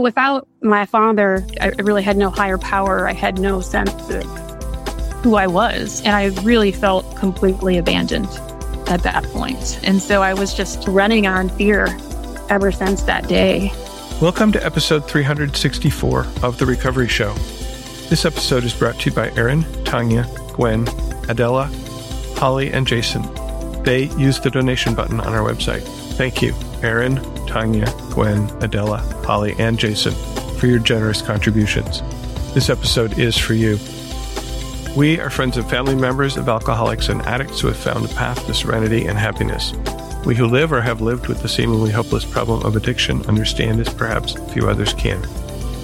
Without my father, I really had no higher power. I had no sense of who I was. And I really felt completely abandoned at that point. And so I was just running on fear ever since that day. Welcome to episode 364 of The Recovery Show. This episode is brought to you by Aaron, Tanya, Gwen, Adela, Holly, and Jason. They use the donation button on our website. Thank you, Aaron, Tanya, Gwen, Adela, Holly, and Jason for your generous contributions. This episode is for you. We are friends and family members of alcoholics and addicts who have found a path to serenity and happiness. We who live or have lived with the seemingly hopeless problem of addiction understand as perhaps few others can.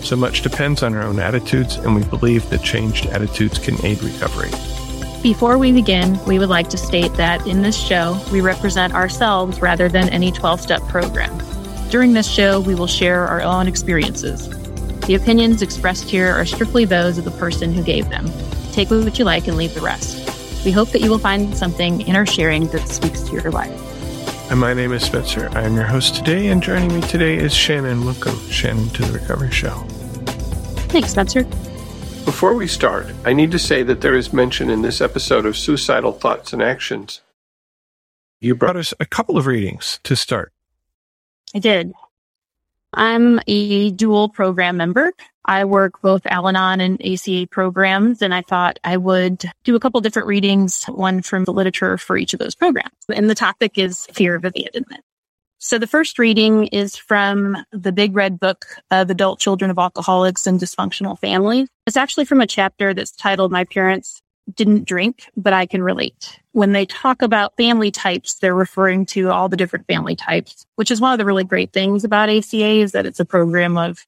So much depends on our own attitudes, and we believe that changed attitudes can aid recovery. Before we begin, we would like to state that in this show, we represent ourselves rather than any 12 step program. During this show, we will share our own experiences. The opinions expressed here are strictly those of the person who gave them. Take what you like and leave the rest. We hope that you will find something in our sharing that speaks to your life. And my name is Spencer. I am your host today, and joining me today is Shannon. Welcome, Shannon, to the Recovery Show. Thanks, Spencer. Before we start, I need to say that there is mention in this episode of suicidal thoughts and actions. You brought us a couple of readings to start. I did. I'm a dual program member. I work both Al Anon and ACA programs, and I thought I would do a couple different readings, one from the literature for each of those programs. And the topic is fear of abandonment. So the first reading is from the Big Red Book of Adult Children of Alcoholics and Dysfunctional Families. It's actually from a chapter that's titled My Parents didn't drink, but I can relate. When they talk about family types, they're referring to all the different family types, which is one of the really great things about ACA is that it's a program of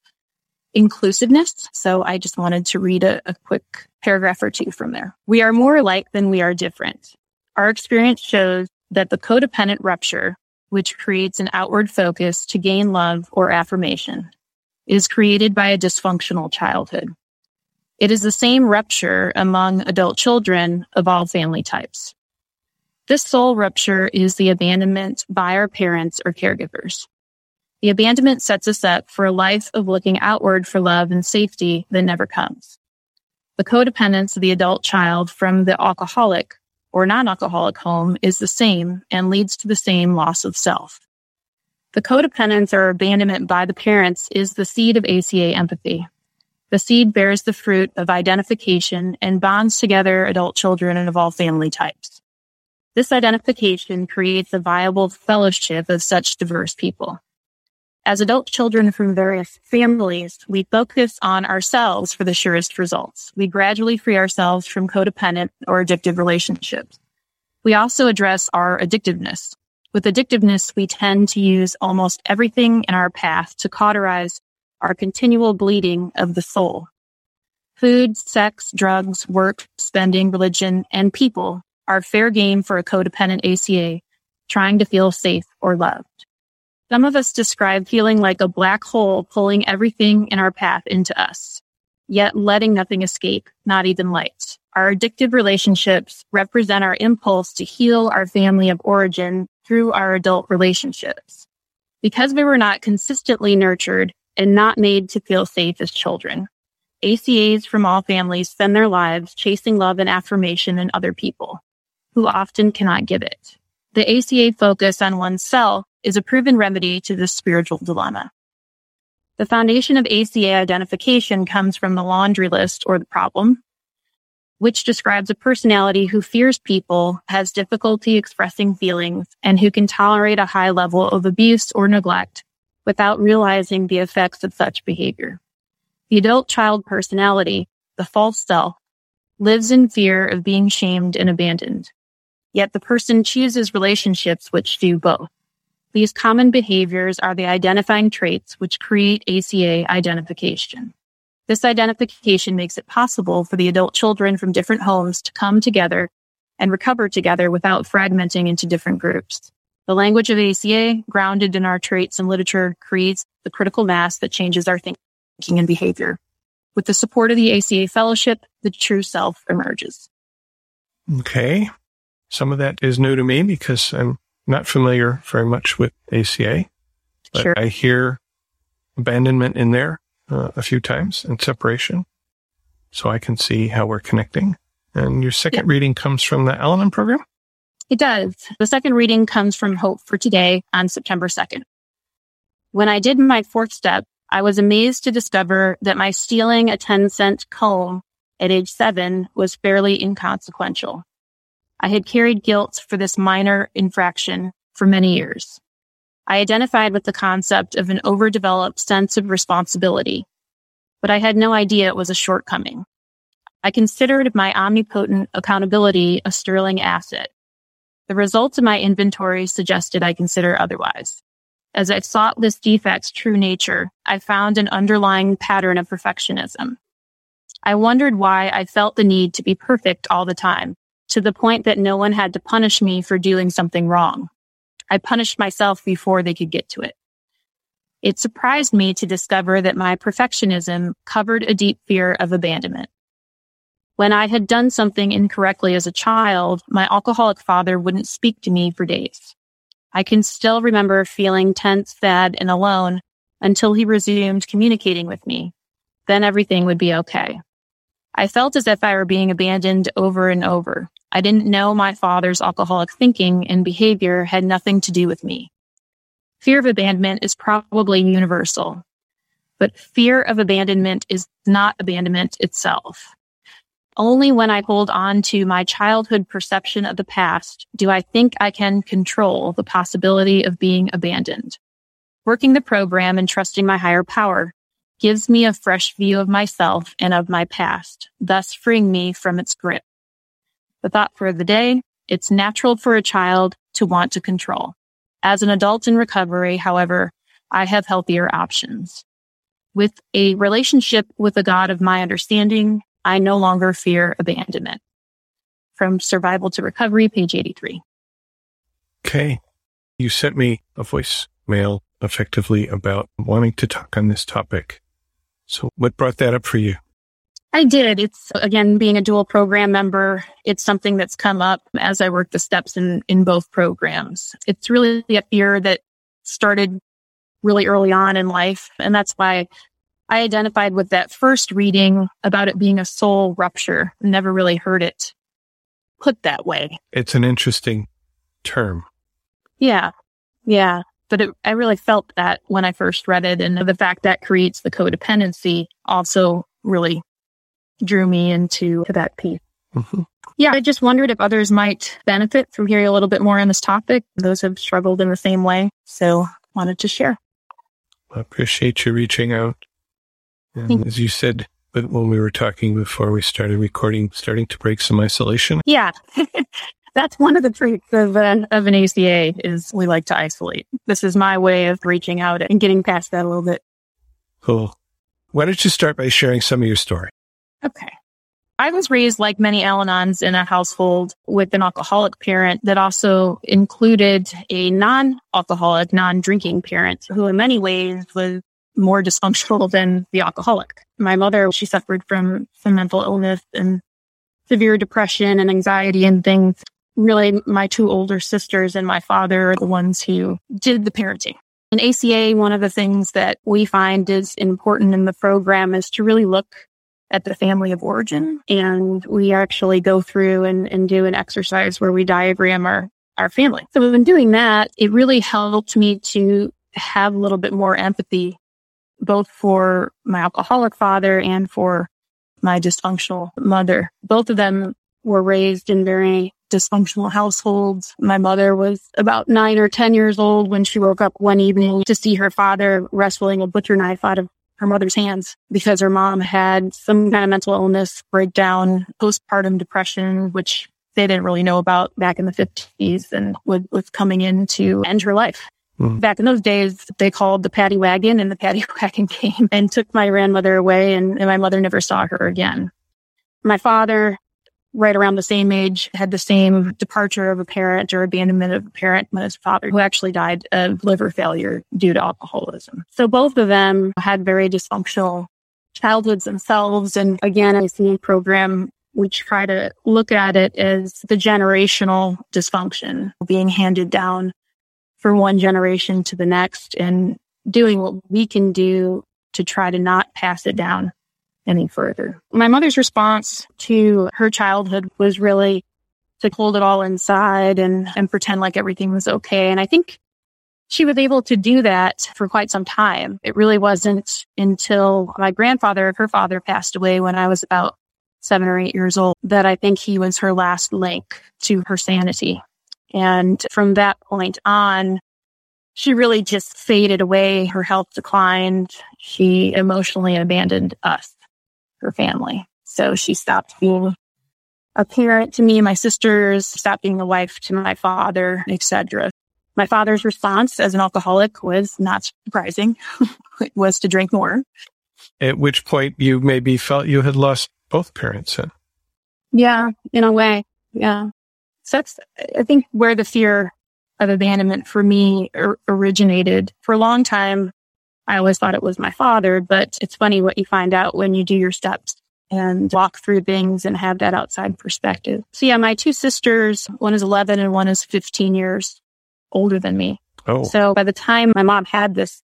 inclusiveness. So I just wanted to read a, a quick paragraph or two from there. We are more alike than we are different. Our experience shows that the codependent rupture, which creates an outward focus to gain love or affirmation, is created by a dysfunctional childhood. It is the same rupture among adult children of all family types. This soul rupture is the abandonment by our parents or caregivers. The abandonment sets us up for a life of looking outward for love and safety that never comes. The codependence of the adult child from the alcoholic or non-alcoholic home is the same and leads to the same loss of self. The codependence or abandonment by the parents is the seed of ACA empathy. The seed bears the fruit of identification and bonds together adult children of all family types. This identification creates a viable fellowship of such diverse people. As adult children from various families, we focus on ourselves for the surest results. We gradually free ourselves from codependent or addictive relationships. We also address our addictiveness. With addictiveness, we tend to use almost everything in our path to cauterize our continual bleeding of the soul. Food, sex, drugs, work, spending, religion, and people are fair game for a codependent ACA trying to feel safe or loved. Some of us describe feeling like a black hole pulling everything in our path into us, yet letting nothing escape, not even light. Our addictive relationships represent our impulse to heal our family of origin through our adult relationships. Because we were not consistently nurtured and not made to feel safe as children. ACAs from all families spend their lives chasing love and affirmation in other people who often cannot give it. The ACA focus on oneself is a proven remedy to this spiritual dilemma. The foundation of ACA identification comes from the laundry list or the problem, which describes a personality who fears people, has difficulty expressing feelings, and who can tolerate a high level of abuse or neglect without realizing the effects of such behavior. The adult child personality, the false self, lives in fear of being shamed and abandoned. Yet the person chooses relationships which do both. These common behaviors are the identifying traits which create ACA identification. This identification makes it possible for the adult children from different homes to come together and recover together without fragmenting into different groups. The language of ACA, grounded in our traits and literature, creates the critical mass that changes our thinking and behavior. With the support of the ACA fellowship, the true self emerges. Okay. Some of that is new to me because I'm not familiar very much with ACA. But sure. I hear abandonment in there uh, a few times and separation. So I can see how we're connecting. And your second yeah. reading comes from the Al program? It does. The second reading comes from Hope for Today on September 2nd. When I did my fourth step, I was amazed to discover that my stealing a 10 cent comb at age seven was fairly inconsequential. I had carried guilt for this minor infraction for many years. I identified with the concept of an overdeveloped sense of responsibility, but I had no idea it was a shortcoming. I considered my omnipotent accountability a sterling asset. The results of my inventory suggested I consider otherwise. As I sought this defect's true nature, I found an underlying pattern of perfectionism. I wondered why I felt the need to be perfect all the time, to the point that no one had to punish me for doing something wrong. I punished myself before they could get to it. It surprised me to discover that my perfectionism covered a deep fear of abandonment. When I had done something incorrectly as a child, my alcoholic father wouldn't speak to me for days. I can still remember feeling tense, sad, and alone until he resumed communicating with me. Then everything would be okay. I felt as if I were being abandoned over and over. I didn't know my father's alcoholic thinking and behavior had nothing to do with me. Fear of abandonment is probably universal, but fear of abandonment is not abandonment itself. Only when I hold on to my childhood perception of the past do I think I can control the possibility of being abandoned. Working the program and trusting my higher power gives me a fresh view of myself and of my past, thus freeing me from its grip. The thought for the day, it's natural for a child to want to control. As an adult in recovery, however, I have healthier options. With a relationship with a God of my understanding, I no longer fear abandonment. From Survival to Recovery, page 83. Okay. You sent me a voicemail effectively about wanting to talk on this topic. So what brought that up for you? I did. It's again, being a dual program member, it's something that's come up as I work the steps in, in both programs. It's really a fear that started really early on in life. And that's why I identified with that first reading about it being a soul rupture. Never really heard it put that way. It's an interesting term. Yeah. Yeah. But it, I really felt that when I first read it and the fact that creates the codependency also really drew me into that piece. Mm-hmm. Yeah, I just wondered if others might benefit from hearing a little bit more on this topic. Those have struggled in the same way. So wanted to share. I appreciate you reaching out. And as you said, but when we were talking before we started recording, starting to break some isolation. Yeah. That's one of the traits of an, of an ACA is we like to isolate. This is my way of reaching out and getting past that a little bit. Cool. Why don't you start by sharing some of your story? Okay. I was raised like many Al-Anons in a household with an alcoholic parent that also included a non-alcoholic, non-drinking parent who in many ways was more dysfunctional than the alcoholic. My mother, she suffered from some mental illness and severe depression and anxiety and things. Really, my two older sisters and my father are the ones who did the parenting. In ACA, one of the things that we find is important in the program is to really look at the family of origin. And we actually go through and, and do an exercise where we diagram our, our family. So we've doing that. It really helped me to have a little bit more empathy, both for my alcoholic father and for my dysfunctional mother. Both of them were raised in very dysfunctional households. My mother was about nine or 10 years old when she woke up one evening to see her father wrestling a butcher knife out of her mother's hands because her mom had some kind of mental illness, breakdown, postpartum depression, which they didn't really know about back in the 50s and was, was coming in to end her life. Mm. Back in those days, they called the paddy wagon and the paddy wagon came and took my grandmother away and, and my mother never saw her again. My father right around the same age, had the same departure of a parent or abandonment of a parent when his father, who actually died of liver failure due to alcoholism. So both of them had very dysfunctional childhoods themselves. And again, ACA program, we try to look at it as the generational dysfunction being handed down from one generation to the next. And doing what we can do to try to not pass it down any further. My mother's response to her childhood was really to hold it all inside and, and pretend like everything was okay. And I think she was able to do that for quite some time. It really wasn't until my grandfather, her father passed away when I was about seven or eight years old that I think he was her last link to her sanity. And from that point on, she really just faded away. Her health declined. She emotionally abandoned us, her family. So she stopped being a parent to me and my sisters, stopped being a wife to my father, etc. My father's response as an alcoholic was not surprising. it was to drink more. At which point you maybe felt you had lost both parents in. Yeah, in a way. Yeah. So that's, I think, where the fear of abandonment for me or, originated. For a long time, I always thought it was my father, but it's funny what you find out when you do your steps and walk through things and have that outside perspective. So yeah, my two sisters, one is 11 and one is 15 years older than me. Oh. So by the time my mom had this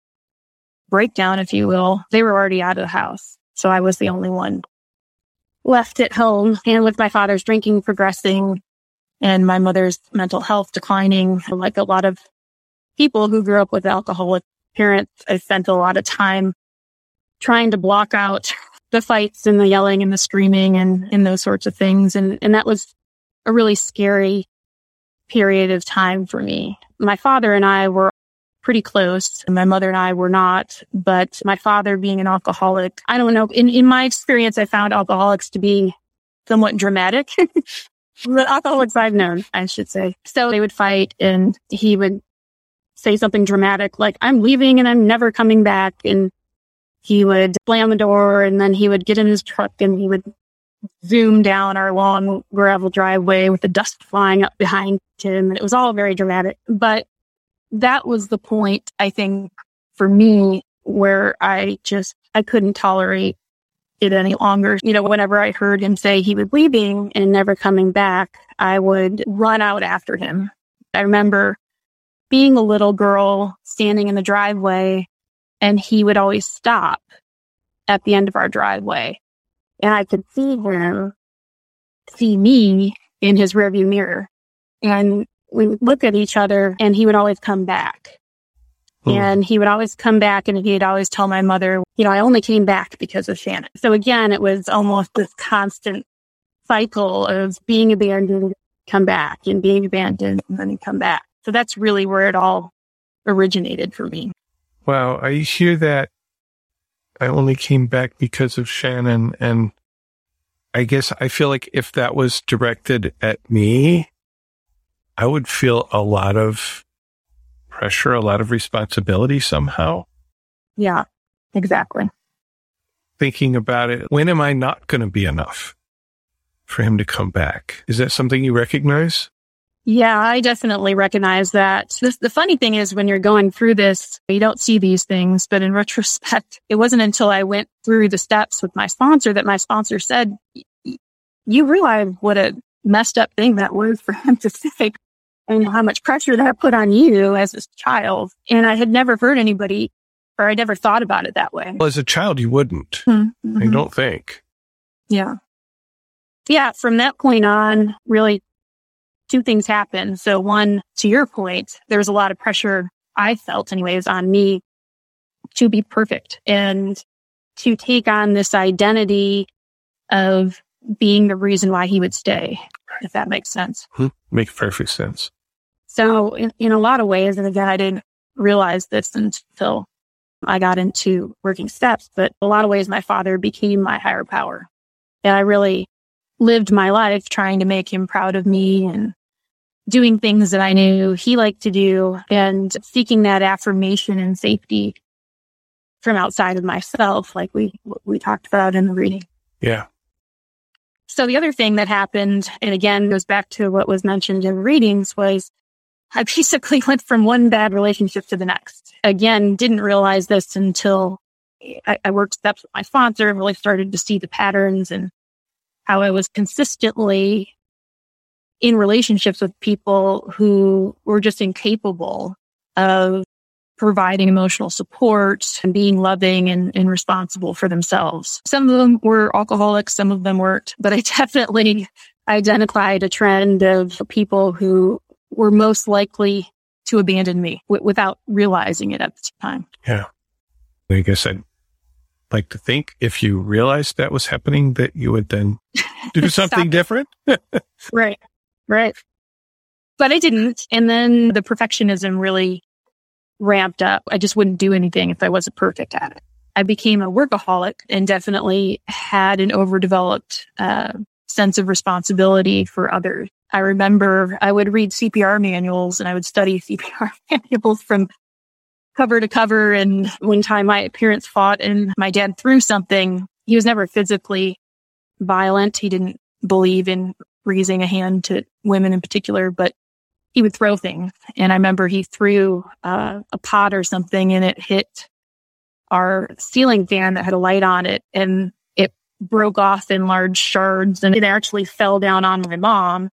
breakdown, if you will, they were already out of the house. So I was the only one left at home and with my father's drinking progressing and my mother's mental health declining. Like a lot of people who grew up with alcoholic parents, I spent a lot of time trying to block out the fights and the yelling and the screaming and, and those sorts of things. And, and that was a really scary period of time for me. My father and I were pretty close. My mother and I were not, but my father being an alcoholic, I don't know. In, in my experience, I found alcoholics to be somewhat dramatic. the alcoholics I've known, I should say. So they would fight and he would say something dramatic like, I'm leaving and I'm never coming back. And he would slam the door and then he would get in his truck and he would zoom down our long gravel driveway with the dust flying up behind him. And it was all very dramatic. But that was the point, I think, for me, where I just, I couldn't tolerate it any longer. You know, whenever I heard him say he was leaving and never coming back, I would run out after him. I remember being a little girl standing in the driveway and he would always stop at the end of our driveway. And I could see him see me in his rearview mirror. And we would look at each other and he would always come back. And he would always come back and he'd always tell my mother, you know, I only came back because of Shannon. So again, it was almost this constant cycle of being abandoned, come back and being abandoned and then come back. So that's really where it all originated for me. Wow. I hear that I only came back because of Shannon. And I guess I feel like if that was directed at me, I would feel a lot of pressure, a lot of responsibility somehow. Yeah, exactly. Thinking about it, when am I not going to be enough for him to come back? Is that something you recognize? Yeah, I definitely recognize that. This, the funny thing is when you're going through this, you don't see these things, but in retrospect, it wasn't until I went through the steps with my sponsor that my sponsor said, you realize what a messed up thing that was for him to say and how much pressure that put on you as a child. And I had never heard anybody or I never thought about it that way. Well, as a child, you wouldn't. Mm-hmm. I don't think. Yeah. Yeah. From that point on, really two things happened. So one, to your point, there was a lot of pressure I felt anyways on me to be perfect and to take on this identity of being the reason why he would stay, if that makes sense. Hmm. Makes perfect sense. So in, in a lot of ways, and again, I didn't realize this until I got into working steps, but a lot of ways my father became my higher power. And I really lived my life trying to make him proud of me and doing things that I knew he liked to do and seeking that affirmation and safety from outside of myself, like we, we talked about in the reading. Yeah. So the other thing that happened, and again, goes back to what was mentioned in readings was I basically went from one bad relationship to the next. Again, didn't realize this until I, I worked steps with my sponsor and really started to see the patterns and how I was consistently in relationships with people who were just incapable of providing emotional support and being loving and, and responsible for themselves. Some of them were alcoholics, some of them weren't, but I definitely identified a trend of people who were most likely to abandon me w- without realizing it at the time. Yeah. I guess I'd like to think if you realized that was happening, that you would then do something different. right. Right. But I didn't. And then the perfectionism really ramped up. I just wouldn't do anything if I wasn't perfect at it. I became a workaholic and definitely had an overdeveloped uh, sense of responsibility for others. I remember I would read CPR manuals and I would study CPR manuals from cover to cover. And one time my parents fought and my dad threw something. He was never physically violent. He didn't believe in raising a hand to women in particular, but he would throw things. And I remember he threw uh, a pot or something and it hit our ceiling fan that had a light on it and it broke off in large shards and it actually fell down on my mom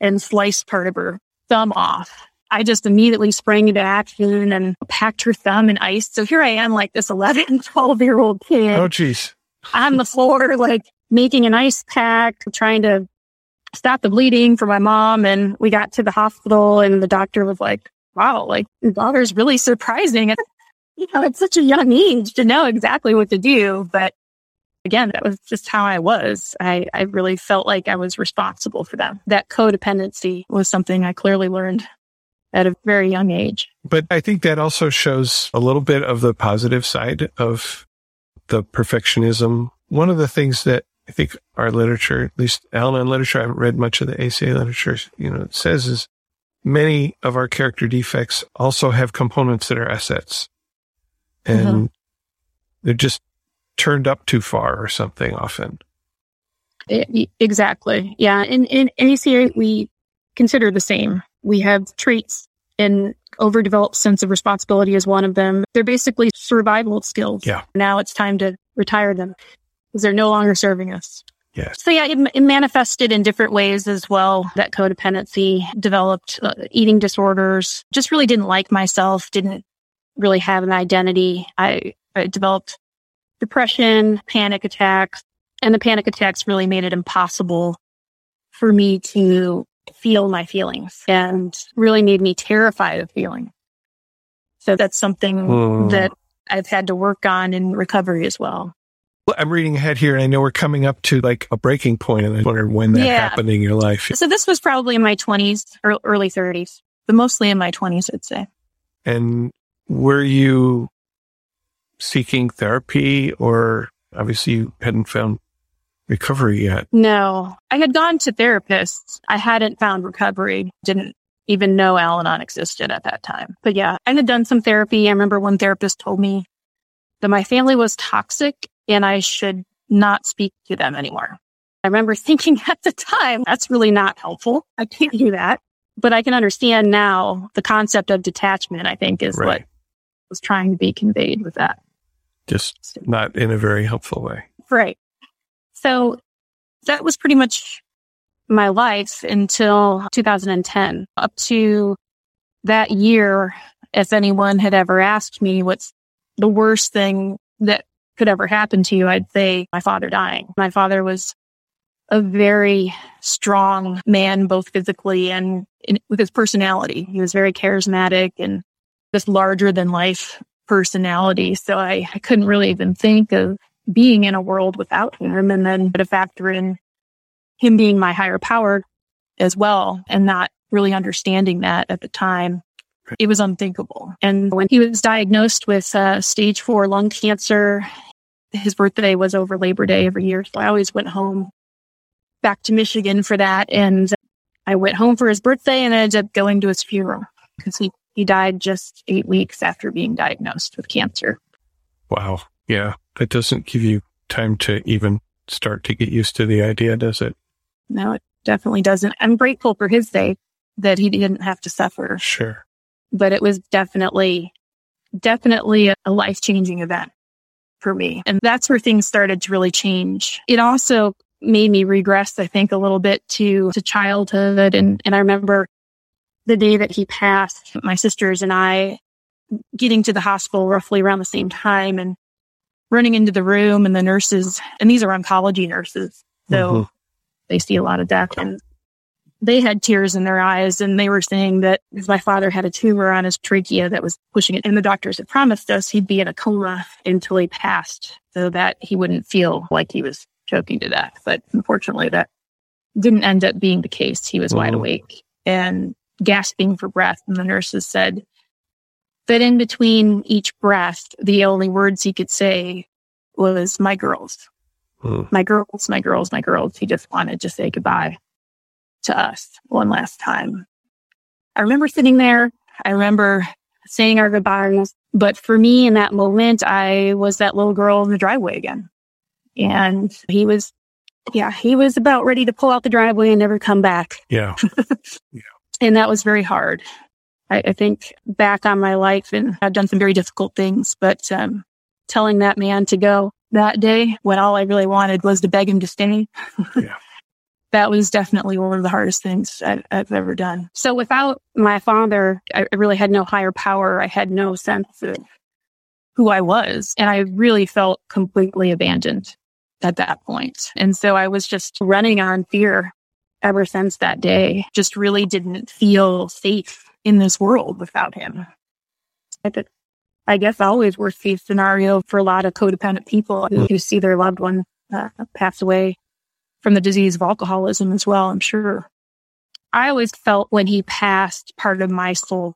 and sliced part of her thumb off. I just immediately sprang into action and packed her thumb in ice. So here I am, like this 11, 12 year old kid. Oh, geez. On the floor, like making an ice pack, trying to stop the bleeding for my mom. And we got to the hospital and the doctor was like, wow, like your daughter's really surprising. You know, at such a young age to know exactly what to do. But again, that was just how I was. I, I really felt like I was responsible for them. That codependency was something I clearly learned at a very young age. But I think that also shows a little bit of the positive side of the perfectionism. One of the things that I think our literature, at least Al-Anon literature, I haven't read much of the ACA literature, you know, it says is many of our character defects also have components that are assets. And mm-hmm. they're just turned up too far or something often. Exactly. Yeah. In, in ACA, we consider the same. We have traits and overdeveloped sense of responsibility is one of them. They're basically survival skills. Yeah. Now it's time to retire them because they're no longer serving us. Yes. So yeah, it, it, manifested in different ways as well. That codependency developed uh, eating disorders. Just really didn't like myself. Didn't really have an identity. I, I developed depression, panic attacks, and the panic attacks really made it impossible for me to feel my feelings and really made me terrified of feeling. So that's something mm. that I've had to work on in recovery as well. I'm reading ahead here and I know we're coming up to like a breaking point and I wonder when that yeah. happened in your life. So this was probably in my 20s or early 30s, but mostly in my 20s, I'd say. And were you seeking therapy or obviously you hadn't found recovery yet? No, I had gone to therapists. I hadn't found recovery. Didn't even know Al Anon existed at that time. But yeah, I had done some therapy. I remember one therapist told me that my family was toxic and I should not speak to them anymore. I remember thinking at the time, that's really not helpful. I can't do that. But I can understand now the concept of detachment, I think, is right. what was trying to be conveyed with that. Just not in a very helpful way. Right. So that was pretty much my life until 2010. Up to that year, if anyone had ever asked me what's the worst thing that could ever happen to you, I'd say my father dying. My father was a very strong man, both physically and in, with his personality. He was very charismatic and this larger than life personality. So I, I couldn't really even think of being in a world without him. And then to factor in him being my higher power as well and not really understanding that at the time. It was unthinkable. And when he was diagnosed with uh, stage four lung cancer, his birthday was over Labor Day every year. So I always went home back to Michigan for that. And I went home for his birthday and ended up going to his funeral because he, he died just eight weeks after being diagnosed with cancer. Wow. Yeah. That doesn't give you time to even start to get used to the idea, does it? No, it definitely doesn't. I'm grateful for his day that he didn't have to suffer. Sure. But it was definitely, definitely a life changing event for me. And that's where things started to really change. It also made me regress, I think, a little bit to, to childhood. And, and I remember the day that he passed, my sisters and I getting to the hospital roughly around the same time and running into the room and the nurses, and these are oncology nurses. So mm-hmm. they see a lot of death and they had tears in their eyes and they were saying that my father had a tumor on his trachea that was pushing it. And the doctors had promised us he'd be in a coma until he passed so that he wouldn't feel like he was choking to death. But unfortunately, that didn't end up being the case. He was wide awake and gasping for breath. And the nurses said that in between each breath, the only words he could say was, my girls, hmm. my girls, my girls, my girls. He just wanted to say goodbye to us one last time. I remember sitting there. I remember saying our goodbyes. But for me in that moment, I was that little girl in the driveway again. And he was, yeah, he was about ready to pull out the driveway and never come back. Yeah. yeah. And that was very hard. I, I, think back on my life and I've done some very difficult things, but um, telling that man to go that day when all I really wanted was to beg him to stay. yeah. That was definitely one of the hardest things I, I've ever done. So without my father, I really had no higher power. I had no sense of who I was. And I really felt completely abandoned at that point. And so I was just running on fear ever since that day. Just really didn't feel safe in this world without him. I guess always worst case scenario for a lot of codependent people who see their loved one uh, pass away from the disease of alcoholism as well, I'm sure. I always felt when he passed, part of my soul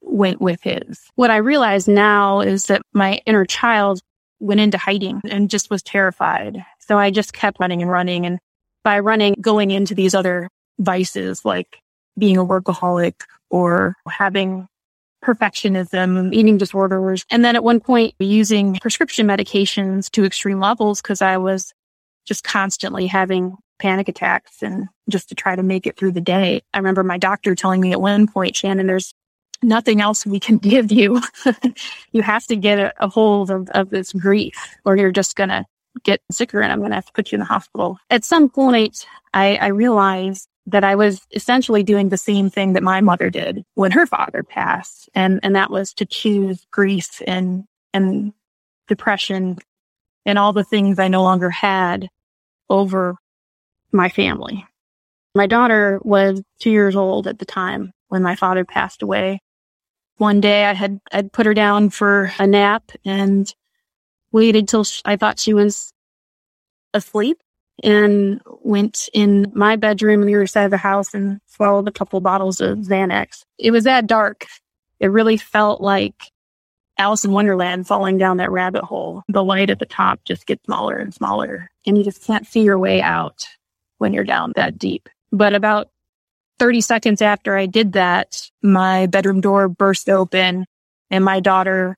went with his. What I realize now is that my inner child went into hiding and just was terrified. So I just kept running and running. And by running, going into these other vices like being a workaholic or having perfectionism, eating disorders. And then at one point using prescription medications to extreme levels because I was just constantly having panic attacks and just to try to make it through the day. I remember my doctor telling me at one point, Shannon, there's nothing else we can give you. you have to get a, a hold of, of this grief or you're just going to get sicker and I'm going to have to put you in the hospital. At some point, I, I realized that I was essentially doing the same thing that my mother did when her father passed. And, and that was to choose grief and, and depression and all the things I no longer had over my family. My daughter was two years old at the time when my father passed away. One day I had, I'd put her down for a nap and waited till I thought she was asleep and went in my bedroom on the other side of the house and swallowed a couple bottles of Xanax. It was that dark. It really felt like Alice in Wonderland falling down that rabbit hole. The light at the top just gets smaller and smaller, and you just can't see your way out when you're down that deep. But about 30 seconds after I did that, my bedroom door burst open and my daughter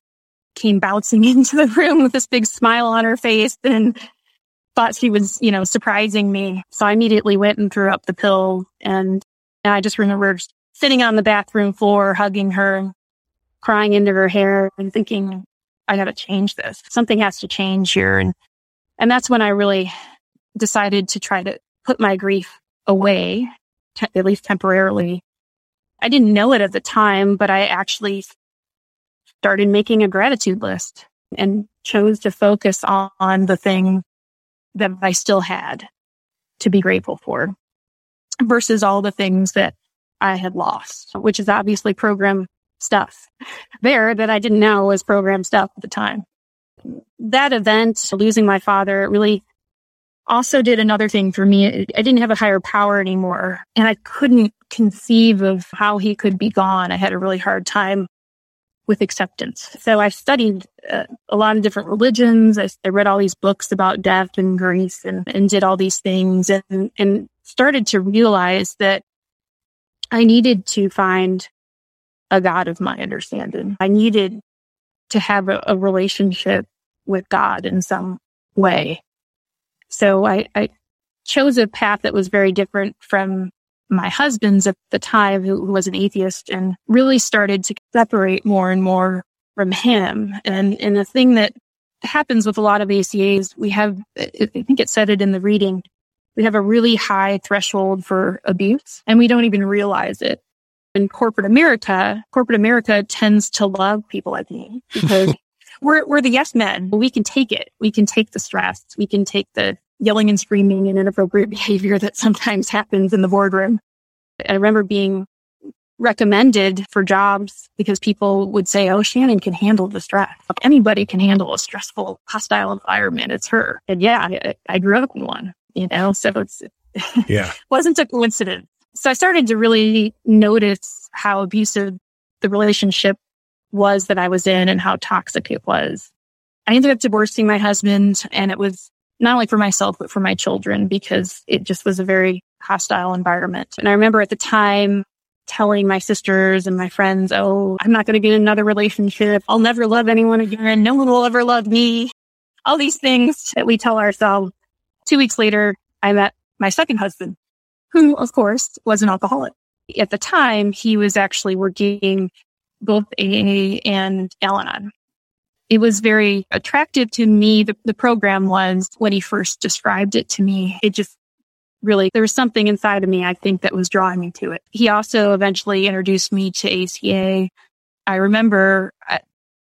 came bouncing into the room with this big smile on her face and thought she was, you know, surprising me. So I immediately went and threw up the pill and, I just remember sitting on the bathroom floor, hugging her crying into her hair and thinking, I got to change this. Something has to change here. And, and that's when I really decided to try to put my grief away, te- at least temporarily. I didn't know it at the time, but I actually started making a gratitude list and chose to focus on, on the thing that I still had to be grateful for versus all the things that I had lost, which is obviously program stuff there that I didn't know was program stuff at the time. That event, losing my father, really also did another thing for me. I didn't have a higher power anymore and I couldn't conceive of how he could be gone. I had a really hard time with acceptance. So I studied uh, a lot of different religions. I, I, read all these books about death and grief and, and did all these things and, and started to realize that I needed to find a God of my understanding. I needed to have a, a relationship with God in some way. So I, I, chose a path that was very different from my husband's at the time, who was an atheist and really started to separate more and more from him. And, and the thing that happens with a lot of ACAs, we have, I think it said it in the reading, we have a really high threshold for abuse and we don't even realize it in corporate America, corporate America tends to love people like me because we're, we're the yes men. We can take it. We can take the stress. We can take the yelling and screaming and inappropriate behavior that sometimes happens in the boardroom. I remember being recommended for jobs because people would say, Oh, Shannon can handle the stress. Anybody can handle a stressful, hostile environment. It's her. And yeah, I, I grew up in one, you know, so it's, yeah, wasn't a coincidence. So I started to really notice how abusive the relationship was that I was in and how toxic it was. I ended up divorcing my husband and it was not only for myself, but for my children because it just was a very hostile environment. And I remember at the time telling my sisters and my friends, Oh, I'm not going to get another relationship. I'll never love anyone again. No one will ever love me. All these things that we tell ourselves. Two weeks later, I met my second husband, who of course was an alcoholic. At the time, he was actually working both AA and Al-Anon. It was very attractive to me. The, the program was when he first described it to me. It just really, there was something inside of me, I think, that was drawing me to it. He also eventually introduced me to ACA. I remember uh,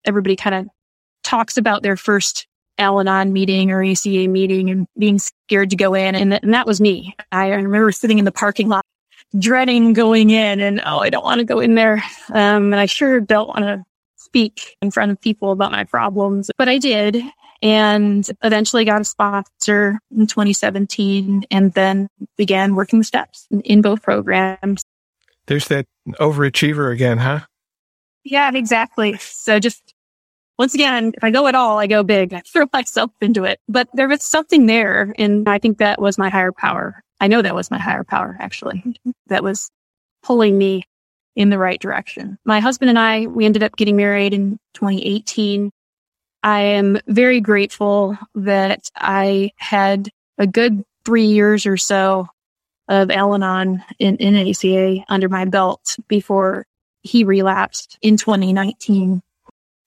everybody kind of talks about their first Al Anon meeting or ACA meeting and being scared to go in. And, th- and that was me. I remember sitting in the parking lot dreading going in and, oh, I don't want to go in there. Um, and I sure don't want to speak in front of people about my problems, but I did and eventually got a sponsor in 2017 and then began working the steps in both programs. There's that overachiever again, huh? Yeah, exactly. So just once again, if I go at all, I go big. I throw myself into it. But there was something there. And I think that was my higher power. I know that was my higher power, actually, that was pulling me in the right direction. My husband and I, we ended up getting married in 2018. I am very grateful that I had a good three years or so of Al-Anon in, in ACA under my belt before he relapsed in 2019.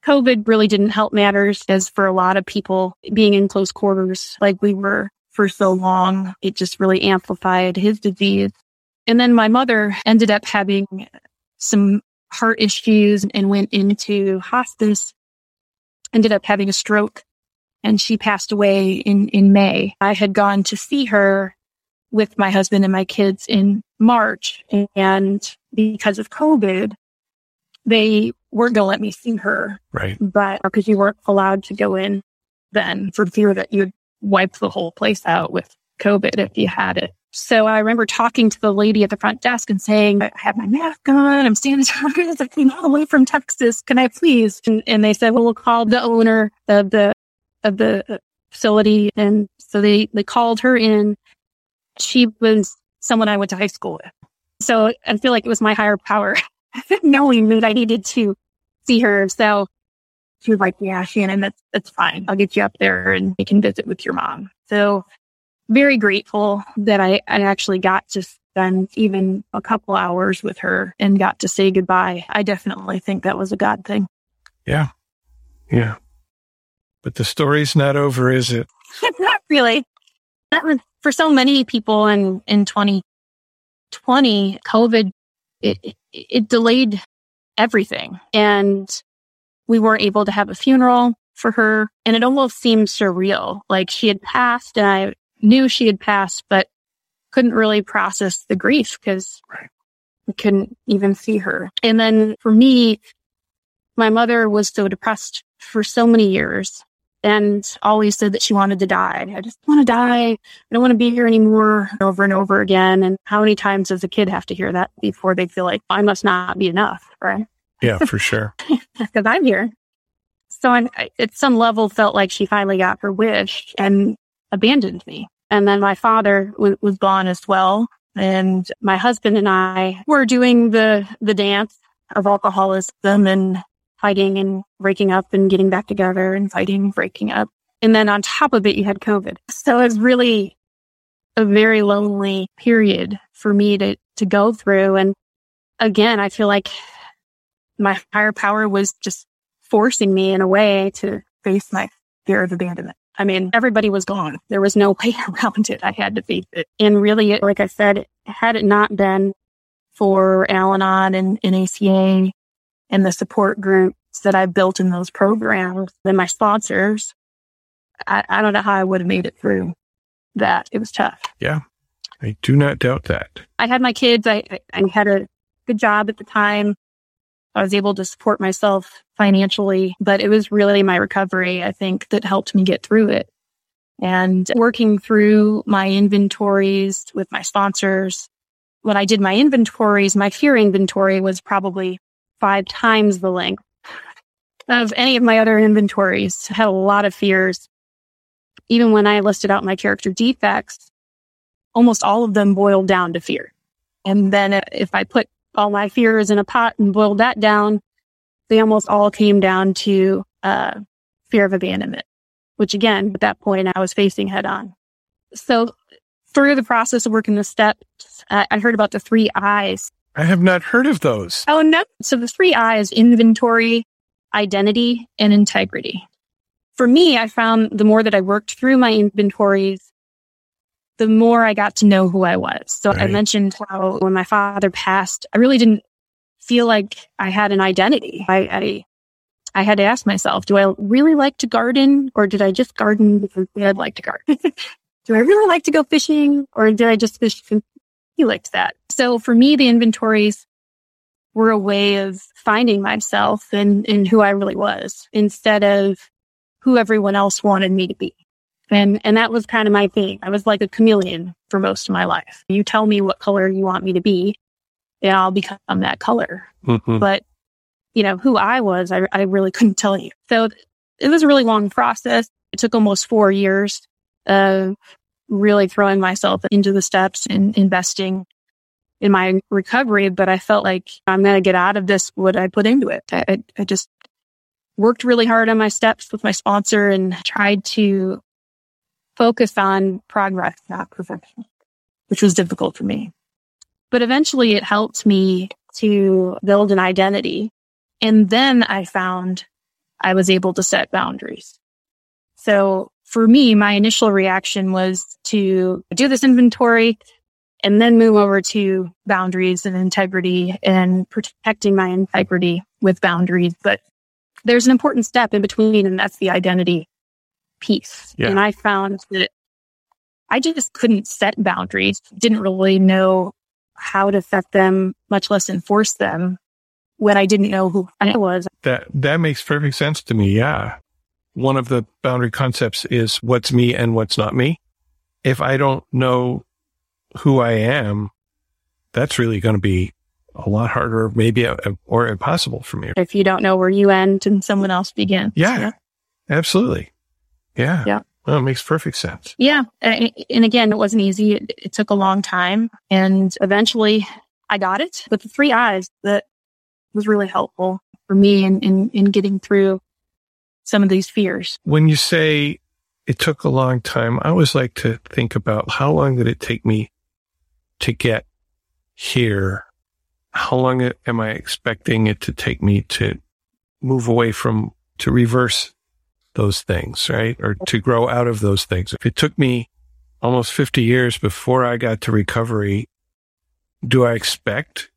COVID really didn't help matters as for a lot of people being in close quarters like we were for so long. It just really amplified his disease. And then my mother ended up having some heart issues and went into hospice, ended up having a stroke and she passed away in, in May. I had gone to see her with my husband and my kids in March and because of COVID, they weren't going to let me see her. Right. But uh, because you weren't allowed to go in then for fear that you'd wipe the whole place out with COVID if you had it. So I remember talking to the lady at the front desk and saying, I have my mask on. I'm sanitized. I came all the way from Texas. Can I please? And, and they said, well, we'll call the owner of the, of the facility. And so they, they called her in. She was someone I went to high school with. So I feel like it was my higher power knowing that I needed to see her. So she was like, yeah, Shannon, that's, that's fine. I'll get you up there and you can visit with your mom. So very grateful that I, I actually got to spend even a couple hours with her and got to say goodbye. I definitely think that was a God thing. Yeah. Yeah. But the story's not over, is it? not really. That was for so many people in, in 2020, COVID, it, it, it delayed everything. And we weren't able to have a funeral for her. And it almost seemed surreal. Like she had passed and I knew she had passed, but couldn't really process the grief because right. we couldn't even see her. And then for me, my mother was so depressed for so many years and always said that she wanted to die. I just want to die. I don't want to be here anymore over and over again. And how many times does a kid have to hear that before they feel like I must not be enough? Right. Yeah, for sure. Because I'm here. So I, at some level, felt like she finally got her wish and abandoned me. And then my father w- was gone as well. And my husband and I were doing the, the dance of alcoholism and fighting and breaking up and getting back together and fighting, breaking up. And then on top of it, you had COVID. So it was really a very lonely period for me to, to go through. And again, I feel like my higher power was just forcing me in a way to face my fear of abandonment. I mean, everybody was gone. There was no way around it. I had to face it. And really, like I said, had it not been for Al Anon and, and ACA and the support groups that I built in those programs and my sponsors, I, I don't know how I would have made it through that. It was tough. Yeah. I do not doubt that. I had my kids. I, I had a good job at the time. I was able to support myself financially, but it was really my recovery, I think, that helped me get through it. And working through my inventories with my sponsors, when I did my inventories, my fear inventory was probably five times the length of any of my other inventories. I had a lot of fears. Even when I listed out my character defects, almost all of them boiled down to fear. And then if I put all my fears in a pot and boiled that down, they almost all came down to uh, fear of abandonment, which again, at that point, I was facing head on. So through the process of working the steps, uh, I heard about the three I's. I have not heard of those. Oh, no. So the three I's inventory, identity, and integrity. For me, I found the more that I worked through my inventories, the more I got to know who I was. So right. I mentioned how when my father passed, I really didn't feel like I had an identity. I, I, I had to ask myself, do I really like to garden or did I just garden because I'd like to garden? do I really like to go fishing or did I just fish because he liked that? So for me, the inventories were a way of finding myself and, and who I really was instead of who everyone else wanted me to be. And, and that was kind of my thing. I was like a chameleon for most of my life. You tell me what color you want me to be and I'll become that color. Mm-hmm. But, you know, who I was, I, I really couldn't tell you. So it was a really long process. It took almost four years of really throwing myself into the steps and investing in my recovery. But I felt like I'm going to get out of this what I put into it. I, I just worked really hard on my steps with my sponsor and tried to focus on progress, not perfection, which was difficult for me. But eventually it helped me to build an identity. And then I found I was able to set boundaries. So for me, my initial reaction was to do this inventory and then move over to boundaries and integrity and protecting my integrity with boundaries. But there's an important step in between, and that's the identity piece. Yeah. And I found that I just couldn't set boundaries, didn't really know how to set them, much less enforce them when I didn't know who I was. That that makes perfect sense to me. Yeah. One of the boundary concepts is what's me and what's not me. If I don't know who I am, that's really going to be a lot harder, maybe a, uh, or impossible for me. If you don't know where you end and someone else begins. Yeah, yeah. absolutely. Yeah. Yeah. Well, it makes perfect sense. Yeah. And again, it wasn't easy. It, it took a long time and eventually I got it But the three I's that was really helpful for me in, in, in getting through some of these fears. When you say it took a long time, I always like to think about how long did it take me to get here? How long am I expecting it to take me to move away from, to reverse those things, right? Or to grow out of those things. If it took me almost 50 years before I got to recovery, do I expect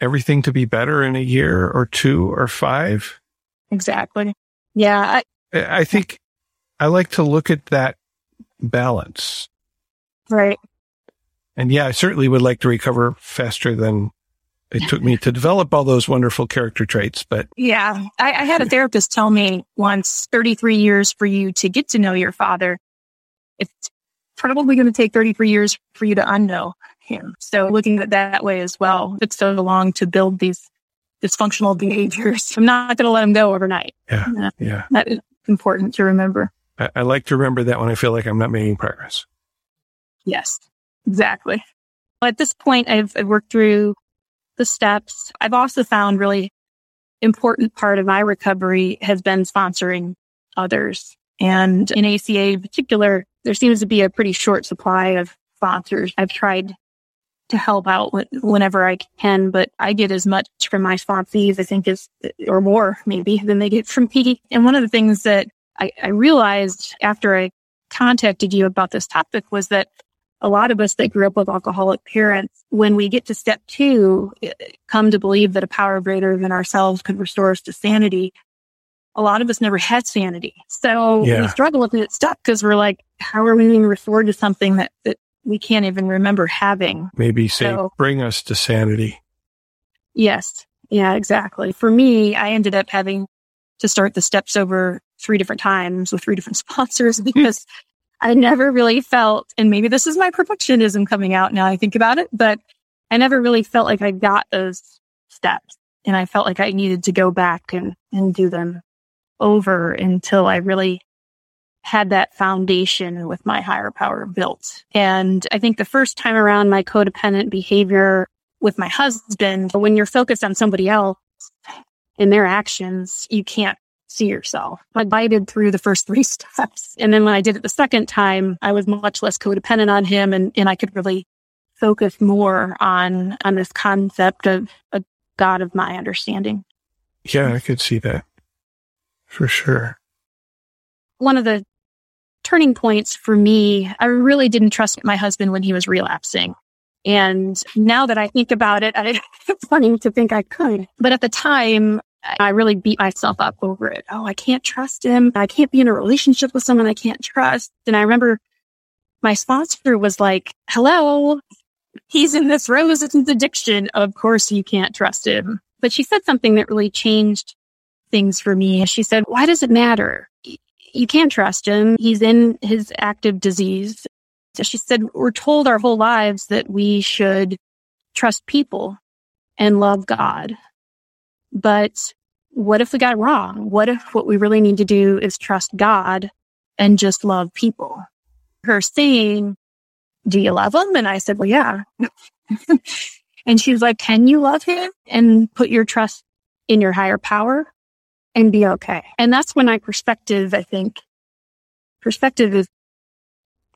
everything to be better in a year or two or five? Exactly. Yeah. I, I think I like to look at that balance. Right. And yeah, I certainly would like to recover faster than it took me to develop all those wonderful character traits. But yeah, I, I had a therapist tell me once 33 years for you to get to know your father. It's probably going to take 33 years for you to unknow him. So looking at that way as well, it's so long to build these dysfunctional behaviors. I'm not going to let them go overnight. Yeah. Yeah. yeah. That is important to remember. I, I like to remember that when I feel like I'm not making progress. Yes, exactly. At this point, I've, I've worked through the steps. I've also found really important part of my recovery has been sponsoring others. And in ACA in particular, there seems to be a pretty short supply of sponsors. I've tried to help out whenever I can, but I get as much from my sponsees, I think is, or more maybe than they get from me. And one of the things that I, I realized after I contacted you about this topic was that a lot of us that grew up with alcoholic parents, when we get to step two, eh, come to believe that a power greater than ourselves could restore us to sanity. A lot of us never had sanity. So Yeah. we struggle with it stuck because we're like, how are we being restored to something that, that we can't even remember having? Maybe say, So- bring us to sanity. Yes. Yeah, exactly. For me, I ended up having to start the steps over three different times with three different sponsors because I never really felt, and maybe this is my perfectionism coming out now I think about it, but I never really felt like I got those steps. And I felt like I needed to go back and, and do them over until I really had that foundation with my higher power built. And I think the first time around my codependent behavior with my husband, when you're focused on somebody else and their actions, you can't see yourself. I guided through the first three steps. And then when I did it the second time, I was much less codependent on him and, and I could really focus more on, on this concept of a God of my understanding. Yeah, I could see that for sure. One of the turning points for me, I really didn't trust my husband when he was relapsing. And now that I think about it, I, it's funny to think I could. But at the time, I really beat myself up over it. Oh, I can't trust him. I can't be in a relationship with someone I can't trust. And I remember my sponsor was like, hello, he's in this resistance addiction. Of course you can't trust him. But she said something that really changed things for me. She said, why does it matter? You can't trust him. He's in his active disease. So she said, we're told our whole lives that we should trust people and love God. But what if we got it wrong? What if what we really need to do is trust God and just love people? Her saying, do you love him? And I said, well, yeah. and she was like, can you love him and put your trust in your higher power and be okay? And that's when my perspective, I think, perspective is,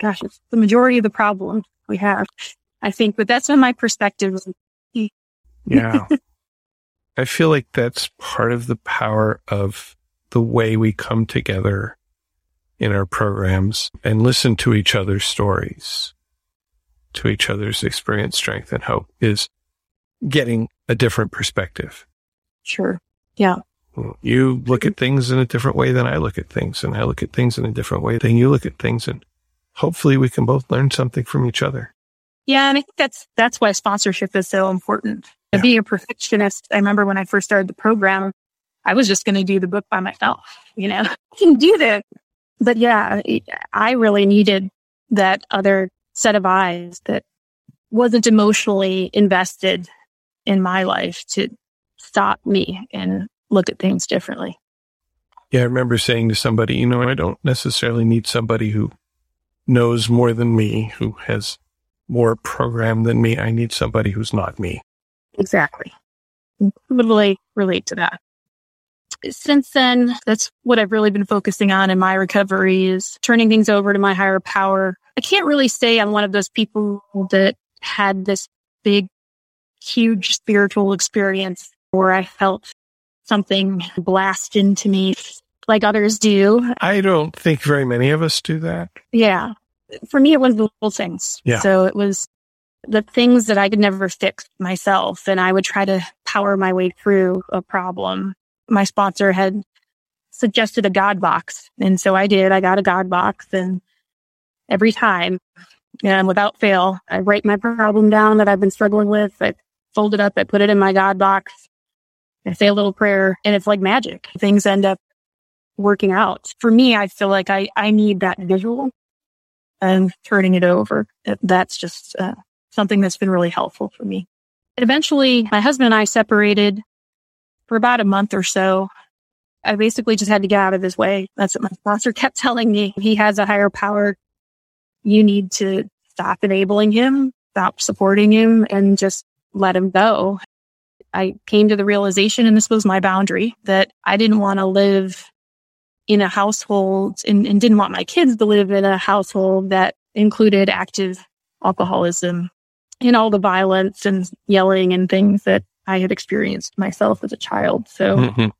gosh, it's the majority of the problem we have, I think, but that's when my perspective was, Yeah. I feel like that's part of the power of the way we come together in our programs and listen to each other's stories, to each other's experience, strength, and hope is getting a different perspective. sure. Yeah. You look at things in a different way than I look at things, and I look at things in a different way than you look at things. And hopefully we can both learn something from each other. Yeah, and I think that's that's why sponsorship is so important. Yeah. be a perfectionist, I remember when I first started the program, I was just going to do the book by myself. You know, I can do that. But yeah, I really needed that other set of eyes that wasn't emotionally invested in my life to stop me and look at things differently. Yeah, I remember saying to somebody, you know, I don't necessarily need somebody who knows more than me, who has more program than me. I need somebody who's not me. Exactly. Totally relate to that. Since then, that's what I've really been focusing on in my recovery is turning things over to my higher power. I can't really say I'm one of those people that had this big, huge spiritual experience where I felt something blast into me like others do. I don't think very many of us do that. Yeah. For me, it was the little things. Yeah. So it was the things that I could never fix myself. And I would try to power my way through a problem. My sponsor had suggested a God box. And so I did. I got a God box and every time and without fail, I write my problem down that I've been struggling with. I fold it up. I put it in my God box. I say a little prayer and it's like magic. Things end up working out. For me, I feel like I, I need that visual and turning it over. That's just uh, something that's been really helpful for me. Eventually, my husband and I separated for about a month or so. I basically just had to get out of his way. That's what my sponsor kept telling me. He has a higher power. You need to stop enabling him, stop supporting him, and just let him go. I came to the realization, and this was my boundary, that I didn't want to live in a household and, and didn't want my kids to live in a household that included active alcoholism and all the violence and yelling and things that I had experienced myself as a child. So Mhm.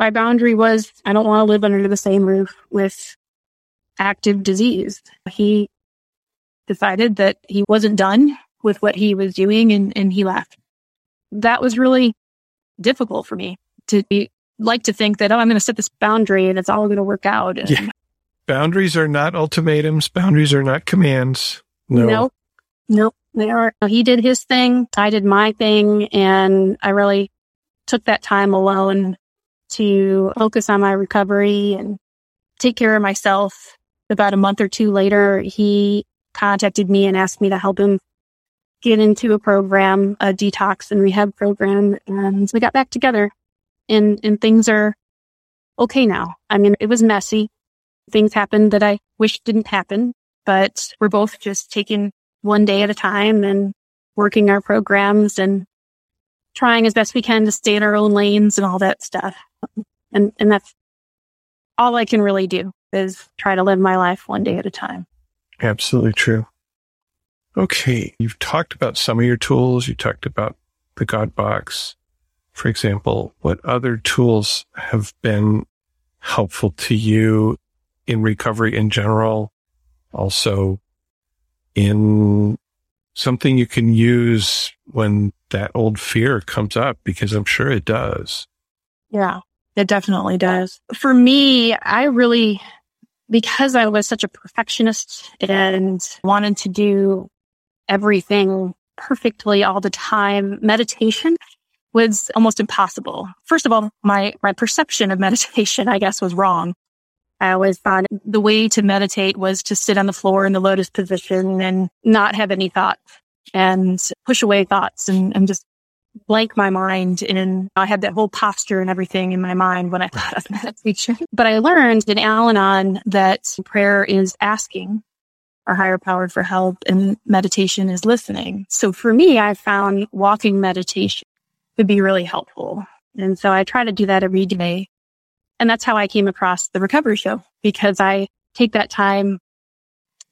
my boundary was I don't want to live under the same roof with active disease. He decided that he wasn't done with what he was doing and, and he left. That was really difficult for me to be like to think that, oh, I'm going to set this boundary and it's all going to work out. And Yeah. Boundaries are not ultimatums. Boundaries are not commands. No. Nope. Nope. They are. He did his thing. I did my thing. And I really took that time alone to focus on my recovery and take care of myself. About a month or two later, he contacted me and asked me to help him get into a program, a detox and rehab program. And we got back together and, and things are okay now. I mean, it was messy. Things happened that I wish didn't happen, but we're both just taking one day at a time and working our programs and trying as best we can to stay in our own lanes and all that stuff. And, and that's all I can really do is try to live my life one day at a time. Absolutely true. Okay. You've talked about some of your tools. You talked about the God box. For example, what other tools have been helpful to you in recovery in general? Also in something you can use when that old fear comes up, because I'm sure it does. Yeah, it definitely does. For me, I really, because I was such a perfectionist and wanted to do everything perfectly all the time, meditation was almost impossible. First of all, my, my perception of meditation, I guess, was wrong. I always found the way to meditate was to sit on the floor in the lotus position and not have any thoughts and push away thoughts and, and just blank my mind. And I had that whole posture and everything in my mind when I thought of meditation. But I learned in Al Anon that prayer is asking our higher power for help and meditation is listening. So for me, I found walking meditation would be really helpful. And so I try to do that every day. And that's how I came across the recovery show because I take that time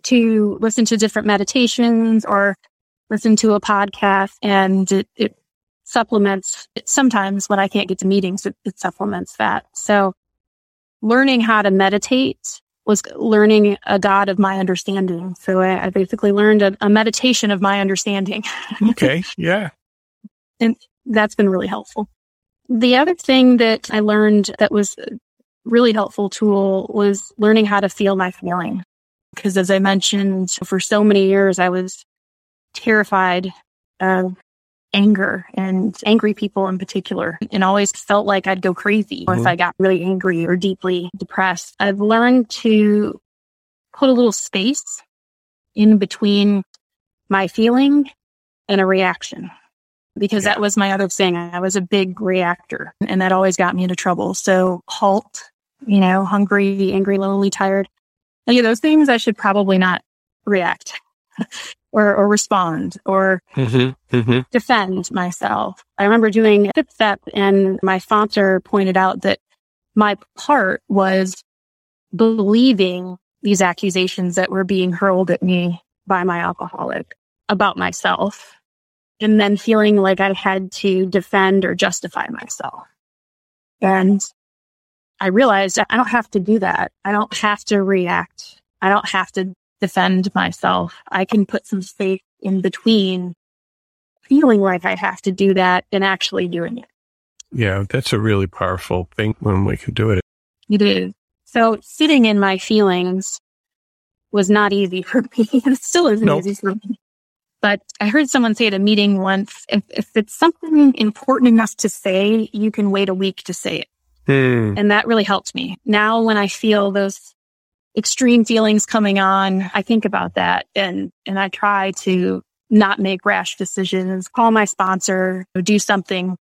to listen to different meditations or listen to a podcast and it, it supplements it sometimes when I can't get to meetings, it, it supplements that. So learning how to meditate was learning a God of my understanding. So I, I basically learned a, a meditation of my understanding. Okay. Yeah. and that's been really helpful. The other thing that I learned that was a really helpful tool was learning how to feel my feeling. Because as I mentioned, for so many years, I was terrified of anger and angry people in particular and always felt like I'd go crazy if Mhm. I got really angry or deeply depressed. I've learned to put a little space in between my feeling and a reaction because Yeah. that was my other thing. I was a big reactor and that always got me into trouble. So halt, you know, hungry, angry, lonely, tired. Any of those things I should probably not react or, or respond or Mm-hmm. Mm-hmm. defend myself. I remember doing a fifth step and my sponsor pointed out that my part was believing these accusations that were being hurled at me by my alcoholic about myself and then feeling like I had to defend or justify myself. And I realized I don't have to do that. I don't have to react. I don't have to defend myself. I can put some space in between feeling like I have to do that and actually doing it. Yeah. That's a really powerful thing when we can do it. It is. So sitting in my feelings was not easy for me. It still isn't Nope. easy for me. But I heard someone say at a meeting once, if, if it's something important enough to say, you can wait a week to say it. Hmm. And that really helped me. Now when I feel those extreme feelings coming on, I think about that and, and I try to not make rash decisions, call my sponsor, do something,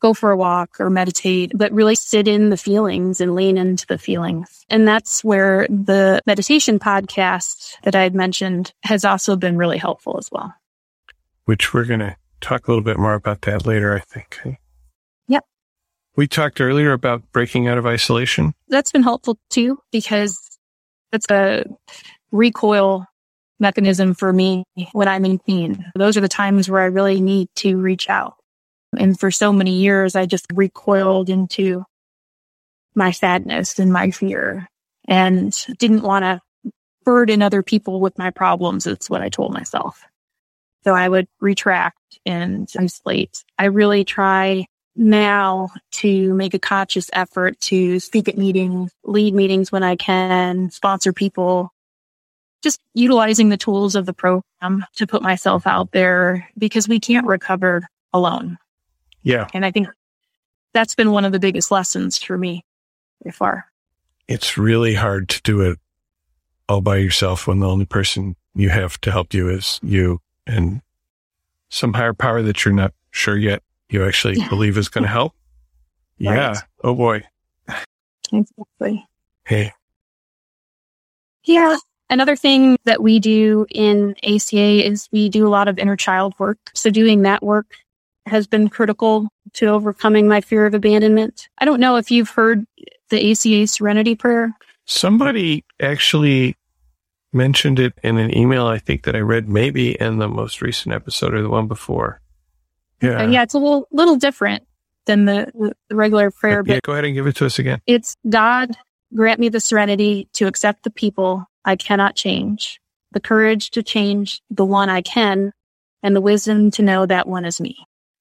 go for a walk or meditate, but really sit in the feelings and lean into the feelings. And that's where the meditation podcast that I had mentioned has also been really helpful as well. Which we're going to talk a little bit more about that later, I think. Yep. We talked earlier about breaking out of isolation. That's been helpful too, because that's a recoil mechanism for me when I'm in pain. Those are the times where I really need to reach out. And for so many years, I just recoiled into my sadness and my fear and didn't want to burden other people with my problems. It's what I told myself. So I would retract and isolate. I really try now to make a conscious effort to speak at meetings, lead meetings when I can, sponsor people, just utilizing the tools of the program to put myself out there because we can't recover alone. Yeah. And I think that's been one of the biggest lessons for me so far. It's really hard to do it all by yourself when the only person you have to help you is you and some higher power that you're not sure yet you actually believe is going to help. Yeah. Right. Oh boy. Exactly. Hey. Yeah. Another thing that we do in ACA is we do a lot of inner child work. So doing that work has been critical to overcoming my fear of abandonment. I don't know if you've heard the ACA Serenity Prayer. Somebody actually mentioned it in an email I think that I read maybe in the most recent episode or the one before. Yeah. Uh, yeah, it's a little little different than the, the regular prayer. But yeah, go ahead and give it to us again. It's God grant me the serenity to accept the people I cannot change, the courage to change the one I can, and the wisdom to know that one is me.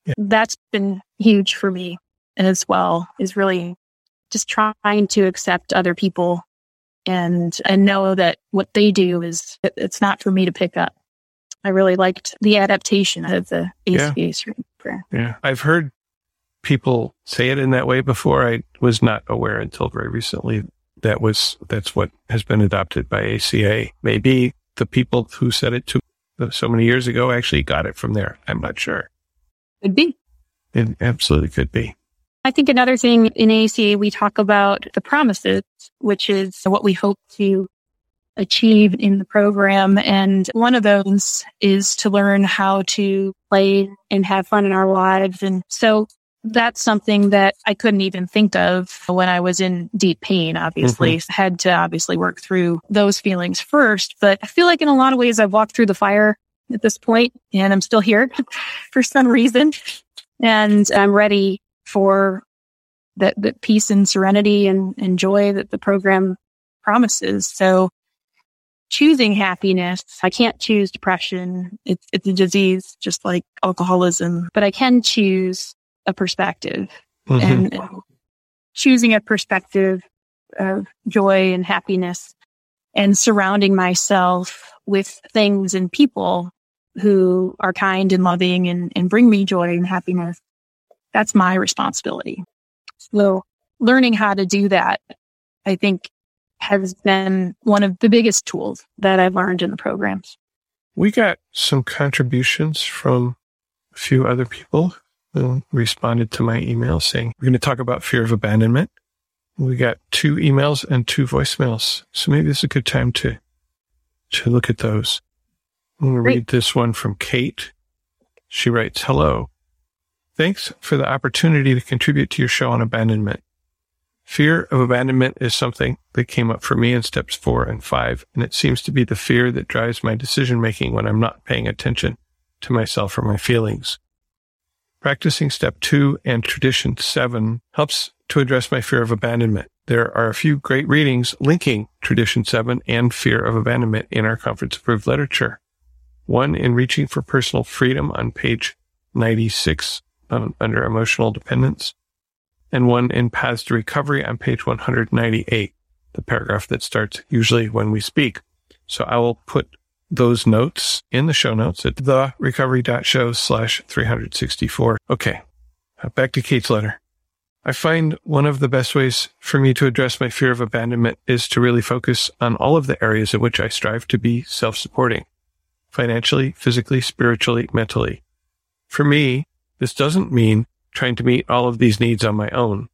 Yeah. That's been huge for me as well, is really just trying to accept other people and and know that what they do is it, it's not for me to pick up. I really liked the adaptation of the ACA yeah. prayer. Yeah, I've heard people say it in that way before. I was not aware until very recently that was that's what has been adopted by ACA. Maybe the people who said it to so many years ago actually got it from there. I'm not sure. Could be. It absolutely could be. I think another thing in ACA, we talk about the promises, which is what we hope to achieve in the program. And one of those is to learn how to play and have fun in our lives. And so that's something that I couldn't even think of when I was in deep pain, obviously. Mm-hmm. Had to obviously work through those feelings first. But I feel like in a lot of ways I've walked through the fire at this point and I'm still here for some reason. And I'm ready for that, that peace and serenity and, and joy that the program promises. So choosing happiness, I can't choose depression. It's, it's a disease, just like alcoholism, but I can choose a perspective mm-hmm. and, and choosing a perspective of joy and happiness and surrounding myself with things and people who are kind and loving and, and bring me joy and happiness. That's my responsibility. So learning how to do that, I think has been one of the biggest tools that I've learned in the programs. We got some contributions from a few other people who responded to my email saying, we're going to talk about fear of abandonment. We got two emails and two voicemails. So maybe this is a good time to, to look at those. I'm going to read this one from Kate. She writes, hello. Thanks for the opportunity to contribute to your show on abandonment. Fear of abandonment is something that came up for me in steps four and five, and it seems to be the fear that drives my decision making when I'm not paying attention to myself or my feelings. Practicing step two and tradition seven helps to address my fear of abandonment. There are a few great readings linking tradition seven and fear of abandonment in our conference approved literature. One in reaching for personal freedom on page 96 um, under emotional dependence, and one in Paths to Recovery on page 198, the paragraph that starts usually when we speak. So I will put those notes in the show notes at the recovery.show slash 364. Okay. Back to Kate's letter. I find one of the best ways for me to address my fear of abandonment is to really focus on all of the areas in which I strive to be self-supporting financially, physically, spiritually, mentally. For me, this doesn't mean trying to meet all of these needs on my own.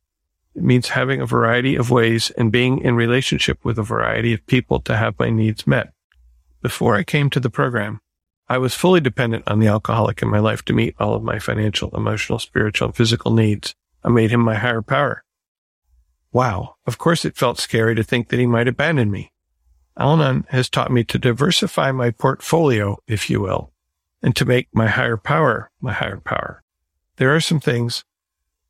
It means having a variety of ways and being in relationship with a variety of people to have my needs met. Before I came to the program, I was fully dependent on the alcoholic in my life to meet all of my financial, emotional, spiritual, and physical needs. I made him my higher power. Wow. Of course it felt scary to think that he might abandon me. Al-Anon has taught me to diversify my portfolio, if you will, and to make my higher power my higher power there are some things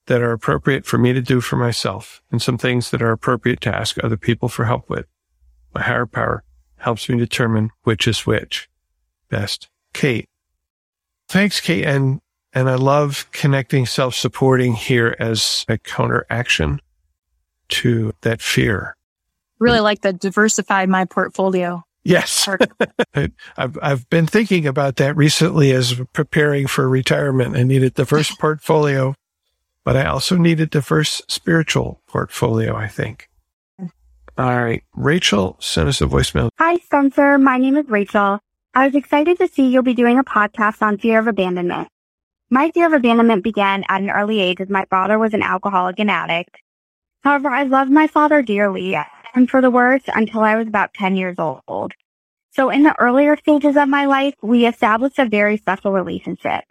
that are appropriate for me to do for myself and some things that are appropriate to ask other people for help with. My higher power helps me determine which is which. Best, Kate. Thanks, Kate. And, and I love connecting self-supporting here as a counteraction to that fear. Really like the diversify my portfolio. Yes. I've, I've been thinking about that recently as preparing for retirement. I need a diverse portfolio, but I also need a diverse spiritual portfolio, I think. All right. Rachel sent us a voicemail. Hi, Spencer. My name is Rachel. I was excited to see you'll be doing a podcast on fear of abandonment. My fear of abandonment began at an early age as my father was an alcoholic and addict. However, I loved my father dearly and for the worst until I was about 10 years old. So in the earlier stages of my life, we established a very special relationship.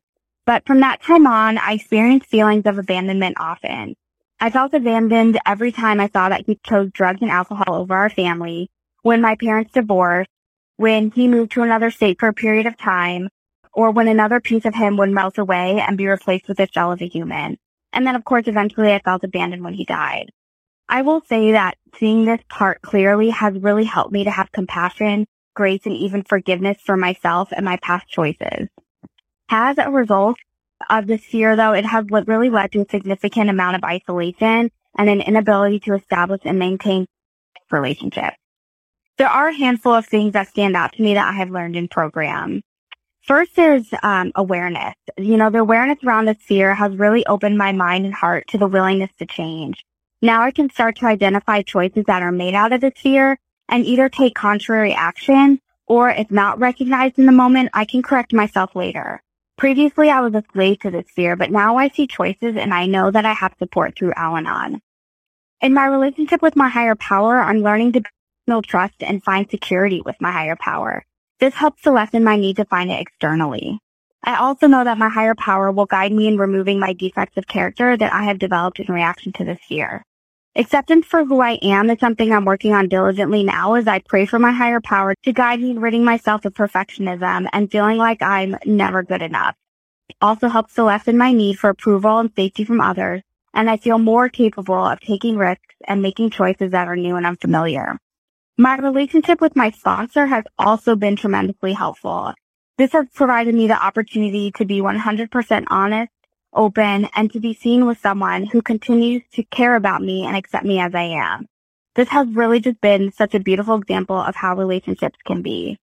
But from that time on, I experienced feelings of abandonment often. I felt abandoned every time I saw that he chose drugs and alcohol over our family, when my parents divorced, when he moved to another state for a period of time, or when another piece of him would melt away and be replaced with a shell of a human. And then of course eventually I felt abandoned when he died. I will say that seeing this part clearly has really helped me to have compassion, grace, and even forgiveness for myself and my past choices. As a result, of this fear, though, it has really led to a significant amount of isolation and an inability to establish and maintain relationships. There are a handful of things that stand out to me that I have learned in program. First, there's um, awareness. You know, the awareness around this fear has really opened my mind and heart to the willingness to change. Now I can start to identify choices that are made out of this fear and either take contrary action or if not recognized in the moment, I can correct myself later. Previously, I was a slave to this fear, but now I see choices and I know that I have support through Al-Anon. In my relationship with my higher power, I'm learning to build trust and find security with my higher power. This helps to lessen my need to find it externally. I also know that my higher power will guide me in removing my defects of character that I have developed in reaction to this fear. Acceptance for who I am is something I'm working on diligently now as I pray for my higher power to guide me in ridding myself of perfectionism and feeling like I'm never good enough. Also helps to lessen my need for approval and safety from others, and I feel more capable of taking risks and making choices that are new and unfamiliar. My relationship with my sponsor has also been tremendously helpful. This has provided me the opportunity to be 100% honest open, and to be seen with someone who continues to care about me and accept me as I am. This has really just been such a beautiful example of how relationships can be.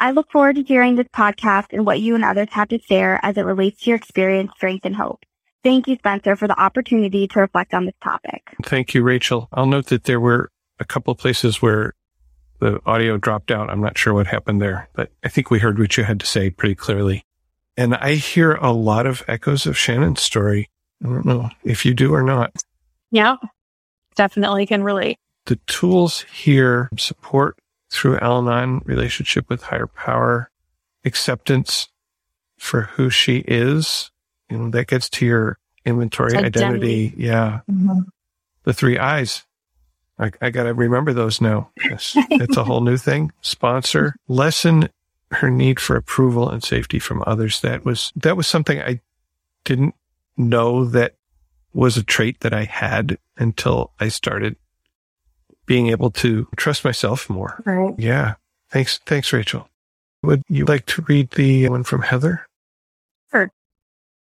I look forward to hearing this podcast and what you and others have to share as it relates to your experience, strength, and hope. Thank you, Spencer, for the opportunity to reflect on this topic. Thank you, Rachel. I'll note that there were a couple places where the audio dropped out. I'm not sure what happened there, but I think we heard what you had to say pretty clearly. And I hear a lot of echoes of Shannon's story. I don't know if you do or not. Yeah, definitely can relate. The tools here support through Al Anon relationship with higher power, acceptance for who she is. You know, that gets to your inventory identity. identity. Yeah. Mm-hmm. The three I's. I, I got to remember those now. Yes. it's a whole new thing. Sponsor, lessen her need for approval and safety from others. That was, that was something I didn't know that was a trait that I had until I started being able to trust myself more. Right. Yeah. Thanks. Thanks, Rachel. Would you like to read the one from Heather? Sure.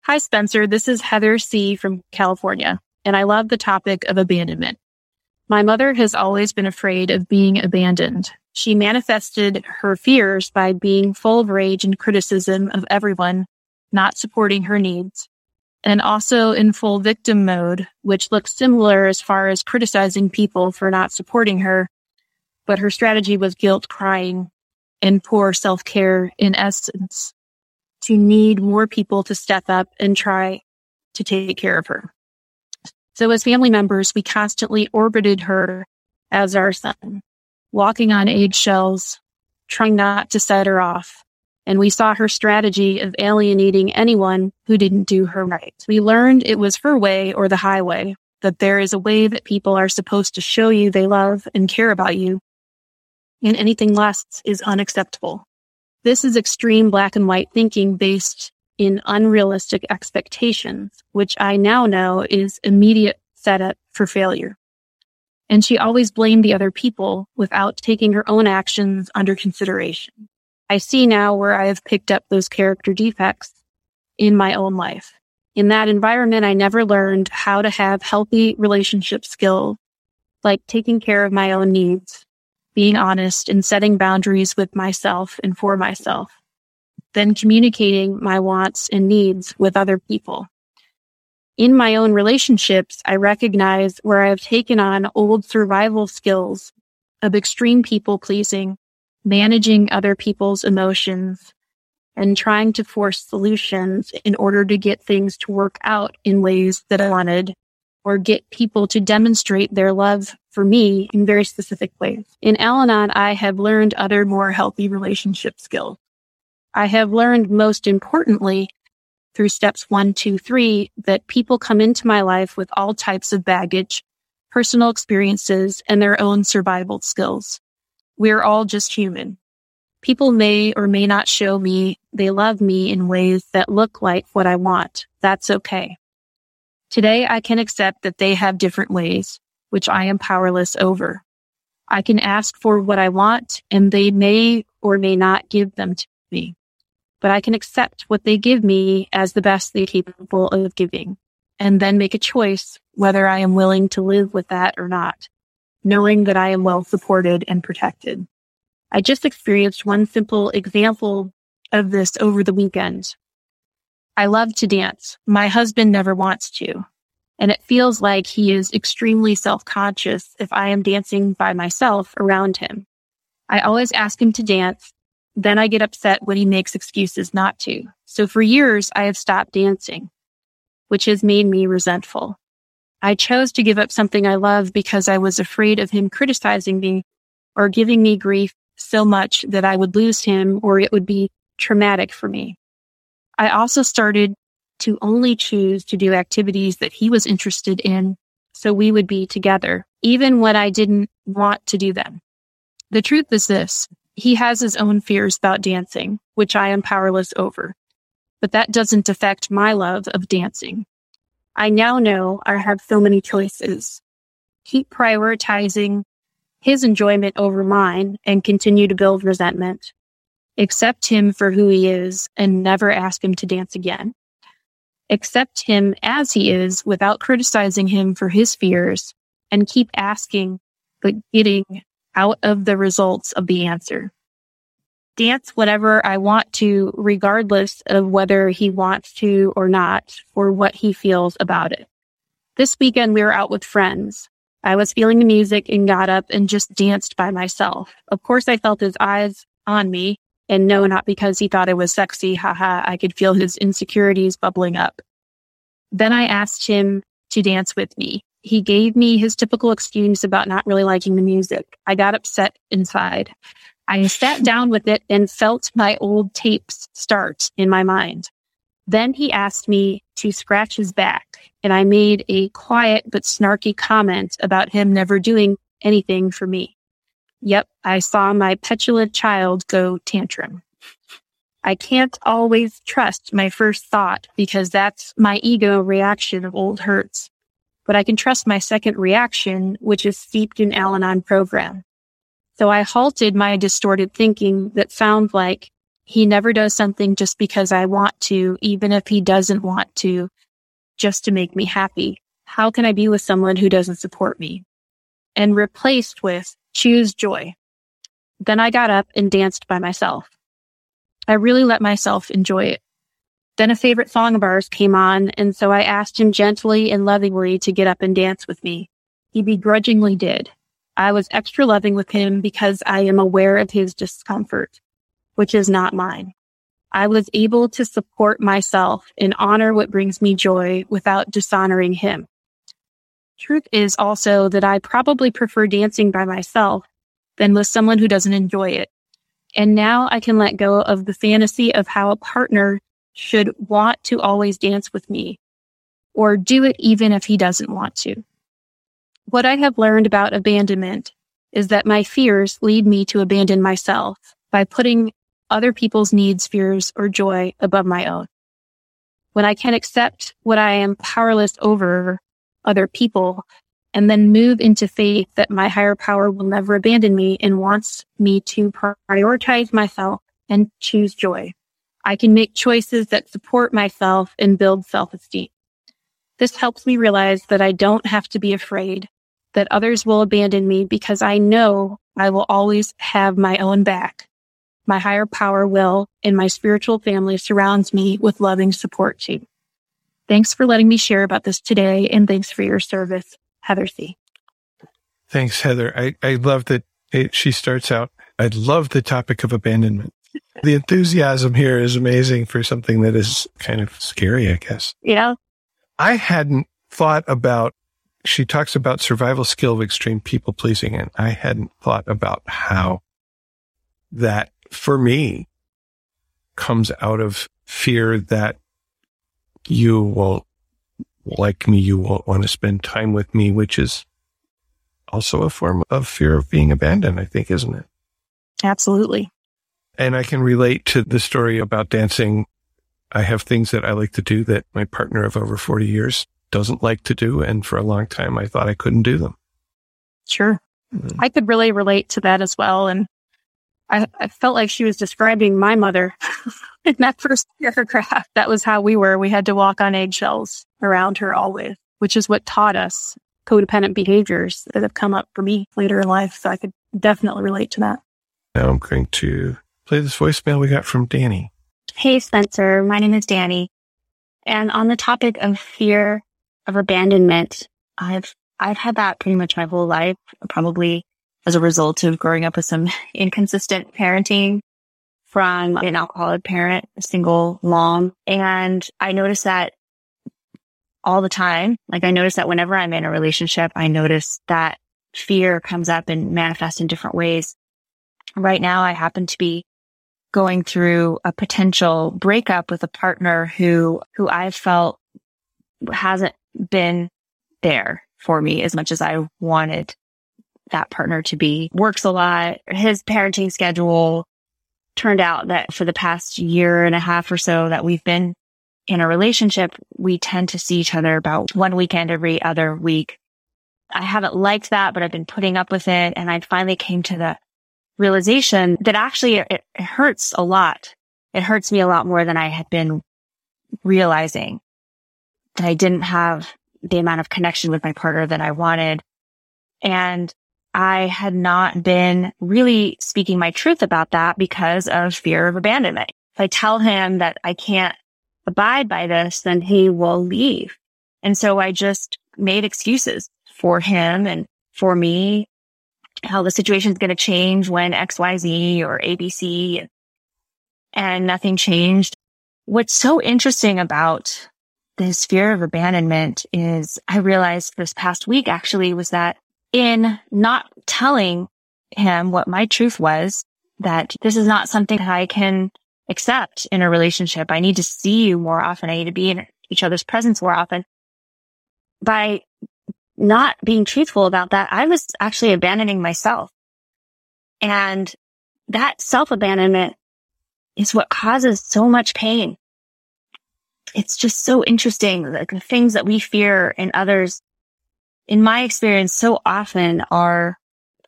Hi, Spencer. This is Heather C. from California, and I love the topic of abandonment. My mother has always been afraid of being abandoned. She manifested her fears by being full of rage and criticism of everyone, not supporting her needs, and also in full victim mode, which looks similar as far as criticizing people for not supporting her. But her strategy was guilt crying and poor self care in essence to need more people to step up and try to take care of her. So as family members, we constantly orbited her as our sun walking on eggshells, trying not to set her off. And we saw her strategy of alienating anyone who didn't do her right. We learned it was her way or the highway, that there is a way that people are supposed to show you they love and care about you. And anything less is unacceptable. This is extreme black and white thinking based in unrealistic expectations, which I now know is immediate setup for failure. And she always blamed the other people without taking her own actions under consideration. I see now where I have picked up those character defects in my own life. In that environment, I never learned how to have healthy relationship skills, like taking care of my own needs, being honest and setting boundaries with myself and for myself, then communicating my wants and needs with other people. In my own relationships, I recognize where I have taken on old survival skills of extreme people pleasing, managing other people's emotions, and trying to force solutions in order to get things to work out in ways that I wanted or get people to demonstrate their love for me in very specific ways. In Al Anon, I have learned other more healthy relationship skills. I have learned most importantly through steps one, two, three, that people come into my life with all types of baggage, personal experiences, and their own survival skills. We're all just human. People may or may not show me they love me in ways that look like what I want. That's okay. Today I can accept that they have different ways, which I am powerless over. I can ask for what I want and they may or may not give them to me, but I can accept what they give me as the best they're capable of giving and then make a choice whether I am willing to live with that or not, knowing that I am well supported and protected. I just experienced one simple example of this over the weekend. I love to dance. My husband never wants to. And it feels like he is extremely self-conscious if I am dancing by myself around him. I always ask him to dance. Then I get upset when he makes excuses not to. So for years, I have stopped dancing, which has made me resentful. I chose to give up something I love because I was afraid of him criticizing me or giving me grief so much that I would lose him or it would be traumatic for me. I also started to only choose to do activities that he was interested in so we would be together, even when I didn't want to do them. The truth is this. He has his own fears about dancing, which I am powerless over. But that doesn't affect my love of dancing. I now know I have so many choices. Keep prioritizing his enjoyment over mine and continue to build resentment. Accept him for who he is and never ask him to dance again. Accept him as he is without criticizing him for his fears and keep asking, but getting out of the results of the answer. Dance whatever I want to, regardless of whether he wants to or not, or what he feels about it. This weekend we were out with friends. I was feeling the music and got up and just danced by myself. Of course, I felt his eyes on me and no, not because he thought it was sexy. Haha. I could feel his insecurities bubbling up. Then I asked him to dance with me. He gave me his typical excuse about not really liking the music. I got upset inside. I sat down with it and felt my old tapes start in my mind. Then he asked me to scratch his back, and I made a quiet but snarky comment about him never doing anything for me. Yep, I saw my petulant child go tantrum. I can't always trust my first thought because that's my ego reaction of old hurts. But I can trust my second reaction, which is steeped in Al-Anon program. So I halted my distorted thinking that sounds like he never does something just because I want to, even if he doesn't want to, just to make me happy. How can I be with someone who doesn't support me? And replaced with choose joy. Then I got up and danced by myself. I really let myself enjoy it. Then a favorite song of ours came on, and so I asked him gently and lovingly to get up and dance with me. He begrudgingly did. I was extra loving with him because I am aware of his discomfort which is not mine. I was able to support myself and honor what brings me joy without dishonoring him. Truth is also that I probably prefer dancing by myself than with someone who doesn't enjoy it. And now I can let go of the fantasy of how a partner should want to always dance with me or do it even if he doesn't want to. What I have learned about abandonment is that my fears lead me to abandon myself by putting other people's needs, fears, or joy above my own. When I can accept what I am powerless over other people and then move into faith that my higher power will never abandon me and wants me to prioritize myself and choose joy. I can make choices that support myself and build self-esteem. This helps me realize that I don't have to be afraid that others will abandon me because I know I will always have my own back. My higher power will and my spiritual family surrounds me with loving support team. Thanks for letting me share about this today and thanks for your service. Heather C. Thanks, Heather. I, I love that it, she starts out. I love the topic of abandonment. The enthusiasm here is amazing for something that is kind of scary, I guess. Yeah. I hadn't thought about, she talks about survival skill of extreme people pleasing, and I hadn't thought about how that for me comes out of fear that you won't like me, you won't want to spend time with me, which is also a form of fear of being abandoned, I think, isn't it? Absolutely. And I can relate to the story about dancing. I have things that I like to do that my partner of over 40 years doesn't like to do. And for a long time, I thought I couldn't do them. Sure. Mm-hmm. I could really relate to that as well. And I, I felt like she was describing my mother in that first paragraph. That was how we were. We had to walk on eggshells around her always, which is what taught us codependent behaviors that have come up for me later in life. So I could definitely relate to that. Now I'm going to play this voicemail we got from Danny. Hey, Spencer. My name is Danny. And on the topic of fear of abandonment, I've, I've had that pretty much my whole life, probably as a result of growing up with some inconsistent parenting from an alcoholic parent, a single mom. And I notice that all the time. Like I notice that whenever I'm in a relationship, I notice that fear comes up and manifests in different ways. Right now, I happen to be going through a potential breakup with a partner who, who I felt hasn't been there for me as much as I wanted that partner to be. Works a lot. His parenting schedule turned out that for the past year and a half or so that we've been in a relationship, we tend to see each other about one weekend every other week. I haven't liked that, but I've been putting up with it. And I finally came to the realization that actually it, it hurts a lot. It hurts me a lot more than I had been realizing that I didn't have the amount of connection with my partner that I wanted. And I had not been really speaking my truth about that because of fear of abandonment. If I tell him that I can't abide by this, then he will leave. And so I just made excuses for him and for me, how the situation is going to change when XYZ or ABC and nothing changed. What's so interesting about this fear of abandonment is I realized this past week actually was that in not telling him what my truth was, that this is not something that I can accept in a relationship. I need to see you more often. I need to be in each other's presence more often. By not being truthful about that, I was actually abandoning myself. And that self abandonment is what causes so much pain. It's just so interesting. Like the things that we fear in others in my experience, so often are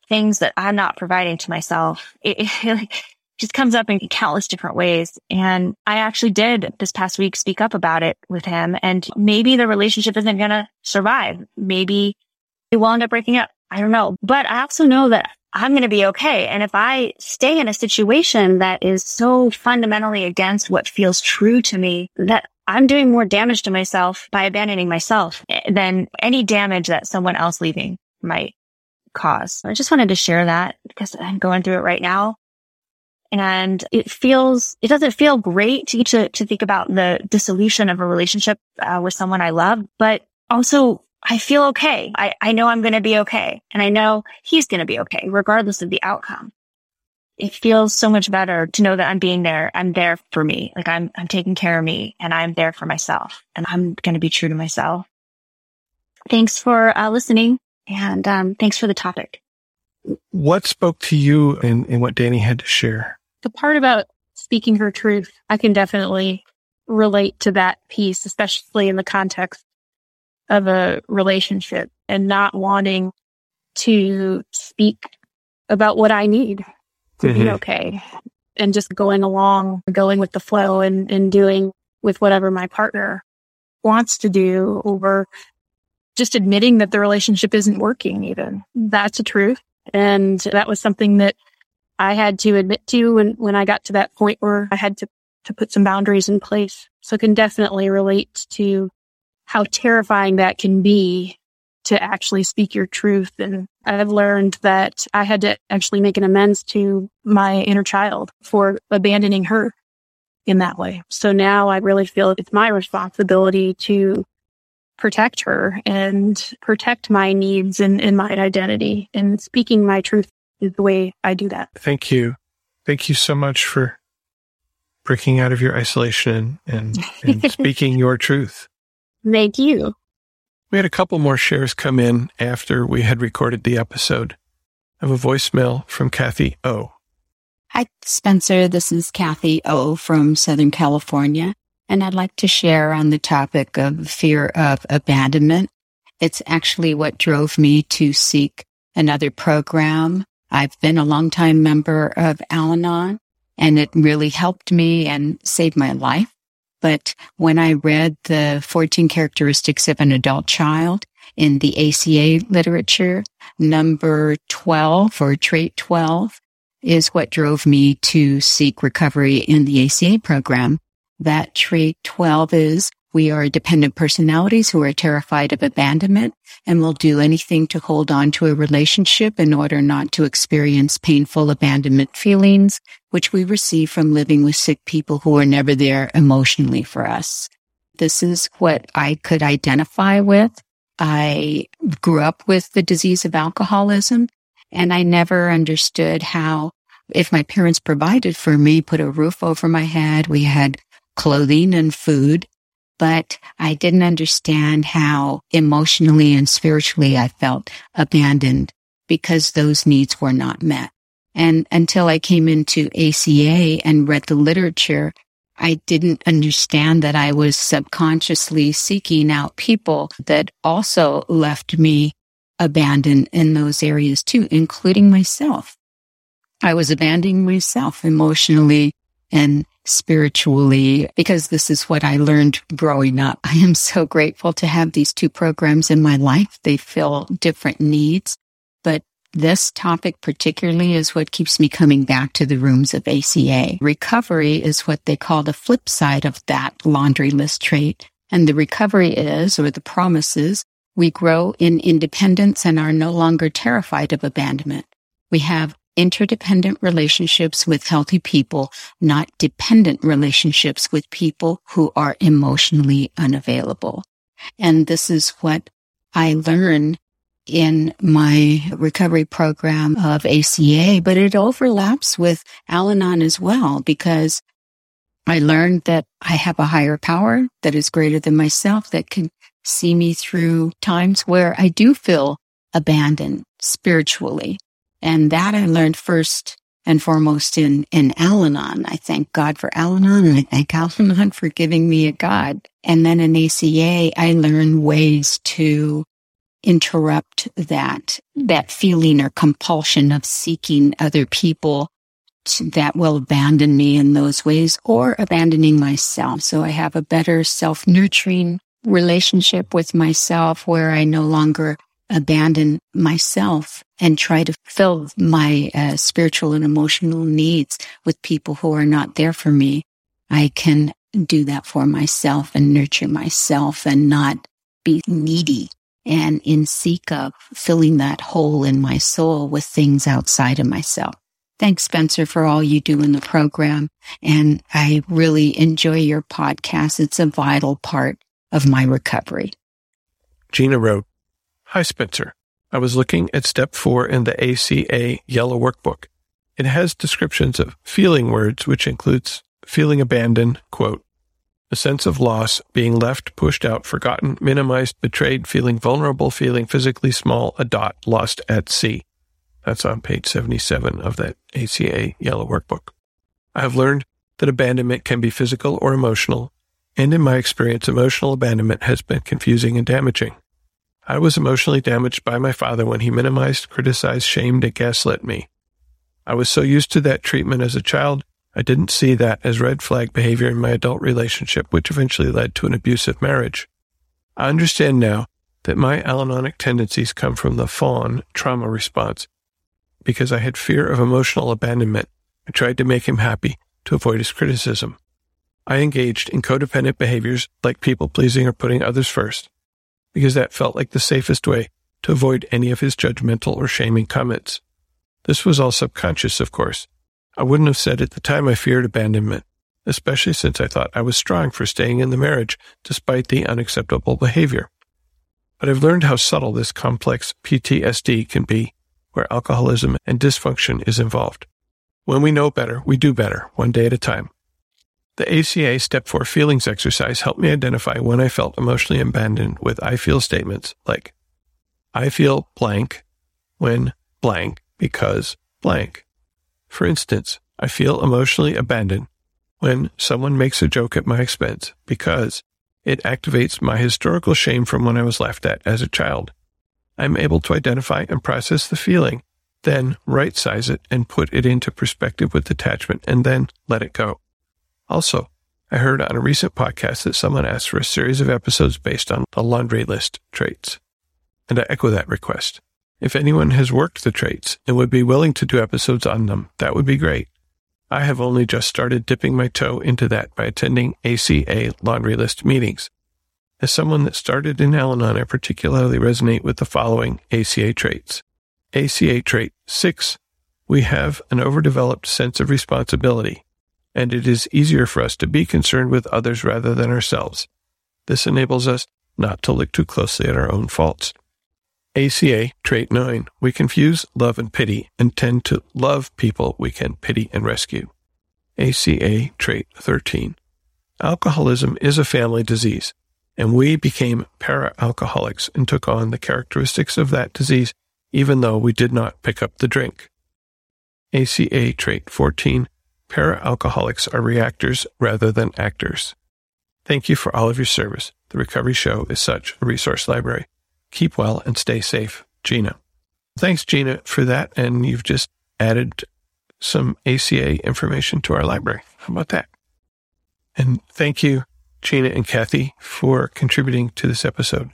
things that I'm not providing to myself. It, it just comes up in countless different ways. And I actually did this past week speak up about it with him. And maybe the relationship isn't going to survive. Maybe it will end up breaking up. I don't know. But I also know that I'm going to be okay. And if I stay in a situation that is so fundamentally against what feels true to me, that I'm doing more damage to myself by abandoning myself than any damage that someone else leaving might cause. I just wanted to share that because I'm going through it right now. And it feels, it doesn't feel great to, to, to think about the dissolution of a relationship uh, with someone I love, but also I feel okay. I, I know I'm going to be okay. And I know he's going to be okay, regardless of the outcome it feels so much better to know that I'm being there. I'm there for me. Like I'm, I'm taking care of me and I'm there for myself and I'm going to be true to myself. Thanks for uh, listening and um, thanks for the topic. What spoke to you in, in what Danny had to share? The part about speaking her truth, I can definitely relate to that piece, especially in the context of a relationship. and not wanting to speak about what I need to mm-hmm. be okay and just going along, going with the flow and, and doing with whatever my partner wants to do over just admitting that the relationship isn't working even. That's a truth. And that was something that I had to admit to when, when I got to that point where I had to, to put some boundaries in place. So I can definitely relate to how terrifying that can be to actually speak your truth. And I've learned that I had to actually make an amends to my inner child for abandoning her in that way. So now I really feel it's my responsibility to protect her and protect my needs and, and my identity. And speaking my truth is the way I do that. Thank you. Thank you so much for breaking out of your isolation and, and speaking your truth. Thank you. We had a couple more shares come in after we had recorded the episode. I have a voicemail from Kathy O. Hi, Spencer. This is Kathy O from Southern California, and I'd like to share on the topic of fear of abandonment. It's actually what drove me to seek another program. I've been a longtime member of Al Anon, and it really helped me and saved my life. But when I read the 14 characteristics of an adult child in the ACA literature, number 12 or trait 12 is what drove me to seek recovery in the ACA program. That trait 12 is we are dependent personalities who are terrified of abandonment and will do anything to hold on to a relationship in order not to experience painful abandonment feelings, which we receive from living with sick people who are never there emotionally for us. This is what I could identify with. I grew up with the disease of alcoholism and I never understood how if my parents provided for me, put a roof over my head, we had clothing and food, but I didn't understand how emotionally and spiritually I felt abandoned because those needs were not met. And until I came into ACA and read the literature, I didn't understand that I was subconsciously seeking out people that also left me abandoned in those areas too, including myself. I was abandoning myself emotionally and spiritually because this is what I learned growing up. I am so grateful to have these two programs in my life. They fill different needs, but this topic particularly is what keeps me coming back to the rooms of ACA. Recovery is what they call the flip side of that laundry list trait. And the recovery is, or the promises, we grow in independence and are no longer terrified of abandonment. We have interdependent relationships with healthy people, not dependent relationships with people who are emotionally unavailable. And this is what I learned in my recovery program of ACA, but it overlaps with Al Anon as well because I learned that I have a higher power that is greater than myself that can see me through times where I do feel abandoned spiritually. And that I learned first and foremost in, in Al-Anon. I thank God for Al-Anon and I thank Al-Anon for giving me a God. And then in ACA, I learned ways to interrupt that, that feeling or compulsion of seeking other people that will abandon me in those ways or abandoning myself. So I have a better self nurturing relationship with myself where I no longer abandon myself and try to fill my uh, spiritual and emotional needs with people who are not there for me. I can do that for myself and nurture myself and not be needy and in seek of filling that hole in my soul with things outside of myself. Thanks, Spencer, for all you do in the program. And I really enjoy your podcast. It's a vital part of my recovery. Gina wrote, Hi, Spencer. I was looking at step four in the ACA yellow workbook. It has descriptions of feeling words, which includes feeling abandoned, quote, a sense of loss, being left, pushed out, forgotten, minimized, betrayed, feeling vulnerable, feeling physically small, a dot, lost at sea. That's on page 77 of that ACA yellow workbook. I have learned that abandonment can be physical or emotional, and in my experience, emotional abandonment has been confusing and damaging. I was emotionally damaged by my father when he minimized, criticized, shamed, and gaslit me. I was so used to that treatment as a child, I didn't see that as red flag behavior in my adult relationship, which eventually led to an abusive marriage. I understand now that my Al-Anonic tendencies come from the fawn trauma response because I had fear of emotional abandonment. I tried to make him happy to avoid his criticism. I engaged in codependent behaviors like people pleasing or putting others first because that felt like the safest way to avoid any of his judgmental or shaming comments. This was all subconscious, of course. I wouldn't have said at the time I feared abandonment, especially since I thought I was strong for staying in the marriage despite the unacceptable behavior. But I've learned how subtle this complex PTSD can be, where alcoholism and dysfunction is involved. When we know better, we do better, one day at a time. The ACA Step 4 Feelings exercise helped me identify when I felt emotionally abandoned with I feel statements like, I feel blank when blank because blank. For instance, I feel emotionally abandoned when someone makes a joke at my expense because it activates my historical shame from when I was laughed at as a child. I'm able to identify and process the feeling, then right size it and put it into perspective with detachment and then let it go. Also, I heard on a recent podcast that someone asked for a series of episodes based on the laundry list traits. And I echo that request. If anyone has worked the traits and would be willing to do episodes on them, that would be great. I have only just started dipping my toe into that by attending ACA laundry list meetings. As someone that started in Al Anon, I particularly resonate with the following ACA traits. ACA trait six, we have an overdeveloped sense of responsibility and it is easier for us to be concerned with others rather than ourselves. This enables us not to look too closely at our own faults. ACA trait 9. We confuse love and pity and tend to love people we can pity and rescue. ACA trait 13. Alcoholism is a family disease, and we became para alcoholics and took on the characteristics of that disease even though we did not pick up the drink. ACA trait 14. Para-alcoholics are reactors rather than actors. Thank you for all of your service. The Recovery Show is such a resource library. Keep well and stay safe. Gina. Thanks, Gina, for that. And you've just added some ACA information to our library. How about that? And thank you, Gina and Kathy, for contributing to this episode.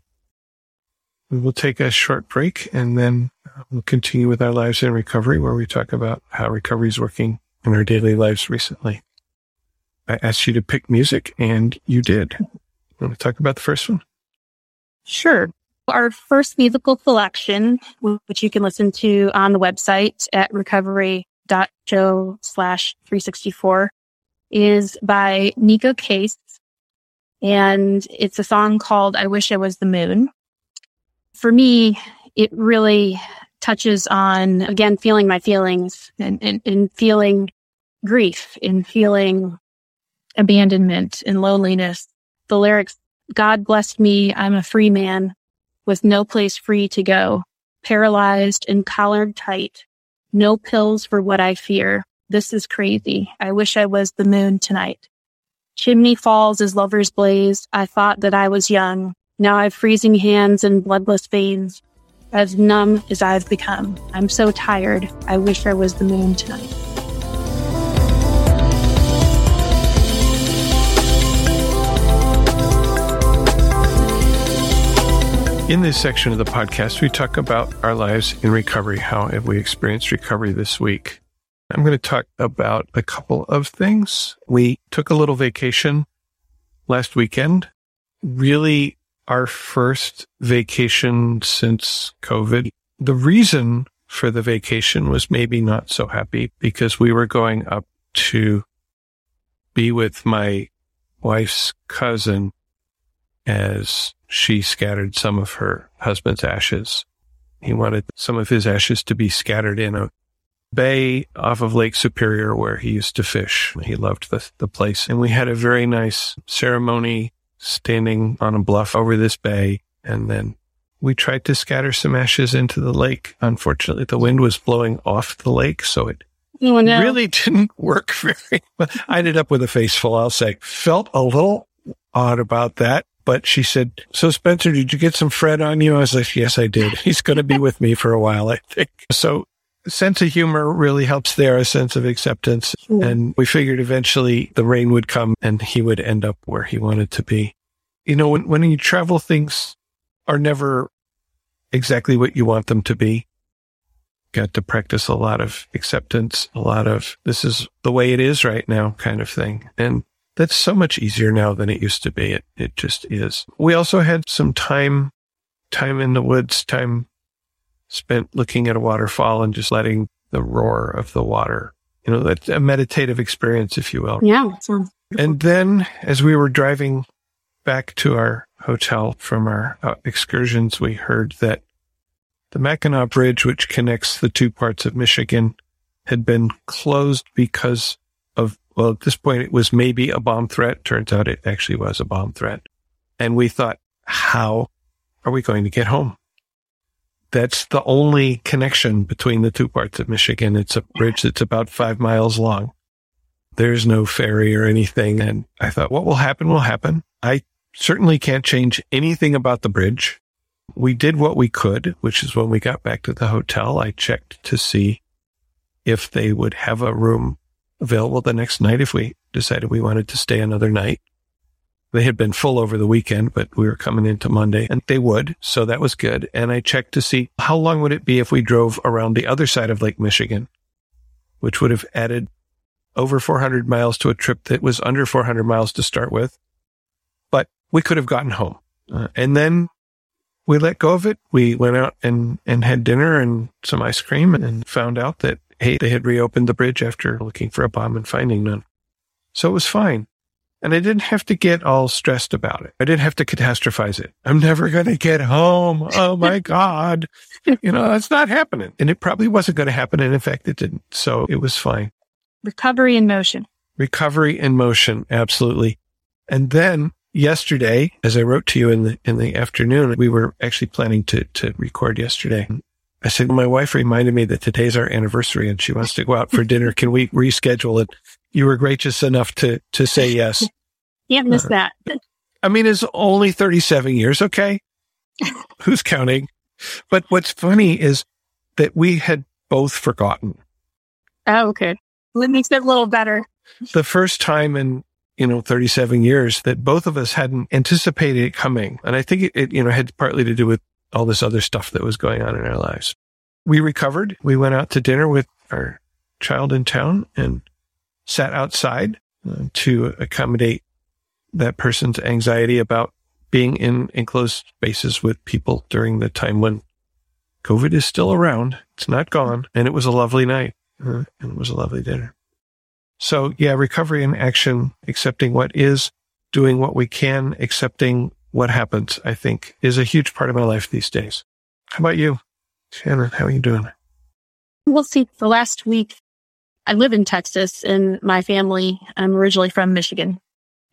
We will take a short break and then uh, we'll continue with our lives in recovery, where we talk about how recovery is working in our daily lives recently. I asked you to pick music and you did. Want to talk about the first one? Sure. Our first musical selection, which you can listen to on the website at recovery.show slash 364 is by Neko Case. And it's a song called I Wish I Was the Moon. For me, it really touches on, again, feeling my feelings and, and, and feeling grief, in feeling abandonment and loneliness. The lyrics, God blessed me. I'm a free man with no place free to go, paralyzed and collared tight. No pills for what I fear. This is crazy. I wish I was the moon tonight. Chimney falls as lovers blaze. I thought that I was young. Now I've freezing hands and bloodless veins. As numb as I've become. I'm so tired. I wish I was the moon tonight. In this section of the podcast, we talk about our lives in recovery. How have we experienced recovery this week? I'm going to talk about a couple of things. We took a little vacation last weekend. Really our first vacation since COVID. The reason for the vacation was maybe not so happy because we were going up to be with my wife's cousin as she scattered some of her husband's ashes. He wanted some of his ashes to be scattered in a bay off of Lake Superior where he used to fish. He loved the, the place. And we had a very nice ceremony standing on a bluff over this bay. And then we tried to scatter some ashes into the lake. Unfortunately, the wind was blowing off the lake. So it oh, no. really didn't work very well. I ended up with a face full, I'll say. Felt a little odd about that But she said, So Spencer, did you get some Fred on you? I was like, Yes, I did. He's going to be with me for a while, I think. So sense of humor really helps there, a sense of acceptance. And we figured eventually the rain would come and he would end up where he wanted to be. You know, when, when you travel, things are never exactly what you want them to be. Got to practice a lot of acceptance, a lot of this is the way it is right now kind of thing. And that's so much easier now than it used to be. It, it just is. We also had some time, time in the woods, time spent looking at a waterfall and just letting the roar of the water, you know, that's a meditative experience, if you will. Yeah. And then as we were driving back to our hotel from our uh, excursions, we heard that the Mackinac Bridge, which connects the two parts of Michigan, had been closed because of, well, at this point, it was maybe a bomb threat. Turns out it actually was a bomb threat. And we thought, how are we going to get home? That's the only connection between the two parts of Michigan. It's a bridge that's about five miles long. There's no ferry or anything. And I thought, what will happen will happen. I certainly can't change anything about the bridge. We did what we could, which is when we got back to the hotel, I checked to see if they would have a room available the next night if we decided we wanted to stay another night. They had been full over the weekend, but we were coming into Monday and they would. So that was good. And I checked to see how long would it be if we drove around the other side of Lake Michigan, which would have added over 400 miles to a trip that was under 400 miles to start with. But we could have gotten home. Uh, and then we let go of it. We went out and, and had dinner and some ice cream and found out that, hey, they had reopened the bridge after looking for a bomb and finding none. So it was fine. And I didn't have to get all stressed about it. I didn't have to catastrophize it. I'm never going to get home. Oh my God. you know, it's not happening. And it probably wasn't going to happen. And in fact, it didn't. So it was fine. Recovery in motion. Recovery in motion. Absolutely. And then yesterday, as I wrote to you in the, in the afternoon, we were actually planning to, to record yesterday. I said, my wife reminded me that today's our anniversary and she wants to go out for dinner. Can we reschedule it? You were gracious enough to, to say yes. Can't miss uh, that. I mean, it's only 37 years. Okay. Who's counting? But what's funny is that we had both forgotten. Oh, okay. That makes it a little better. The first time in, you know, 37 years that both of us hadn't anticipated it coming. And I think it, it, you know, had partly to do with all this other stuff that was going on in our lives. We recovered. We went out to dinner with our child in town and sat outside uh, to accommodate that person's anxiety about being in enclosed spaces with people during the time when COVID is still around. It's not gone. And it was a lovely night. Uh, and it was a lovely dinner. So yeah, recovery and action, accepting what is, doing what we can, accepting what happens, I think is a huge part of my life these days. How about you? Shannon, how are you doing? We'll see. The last week, I live in Texas and my family, I'm originally from Michigan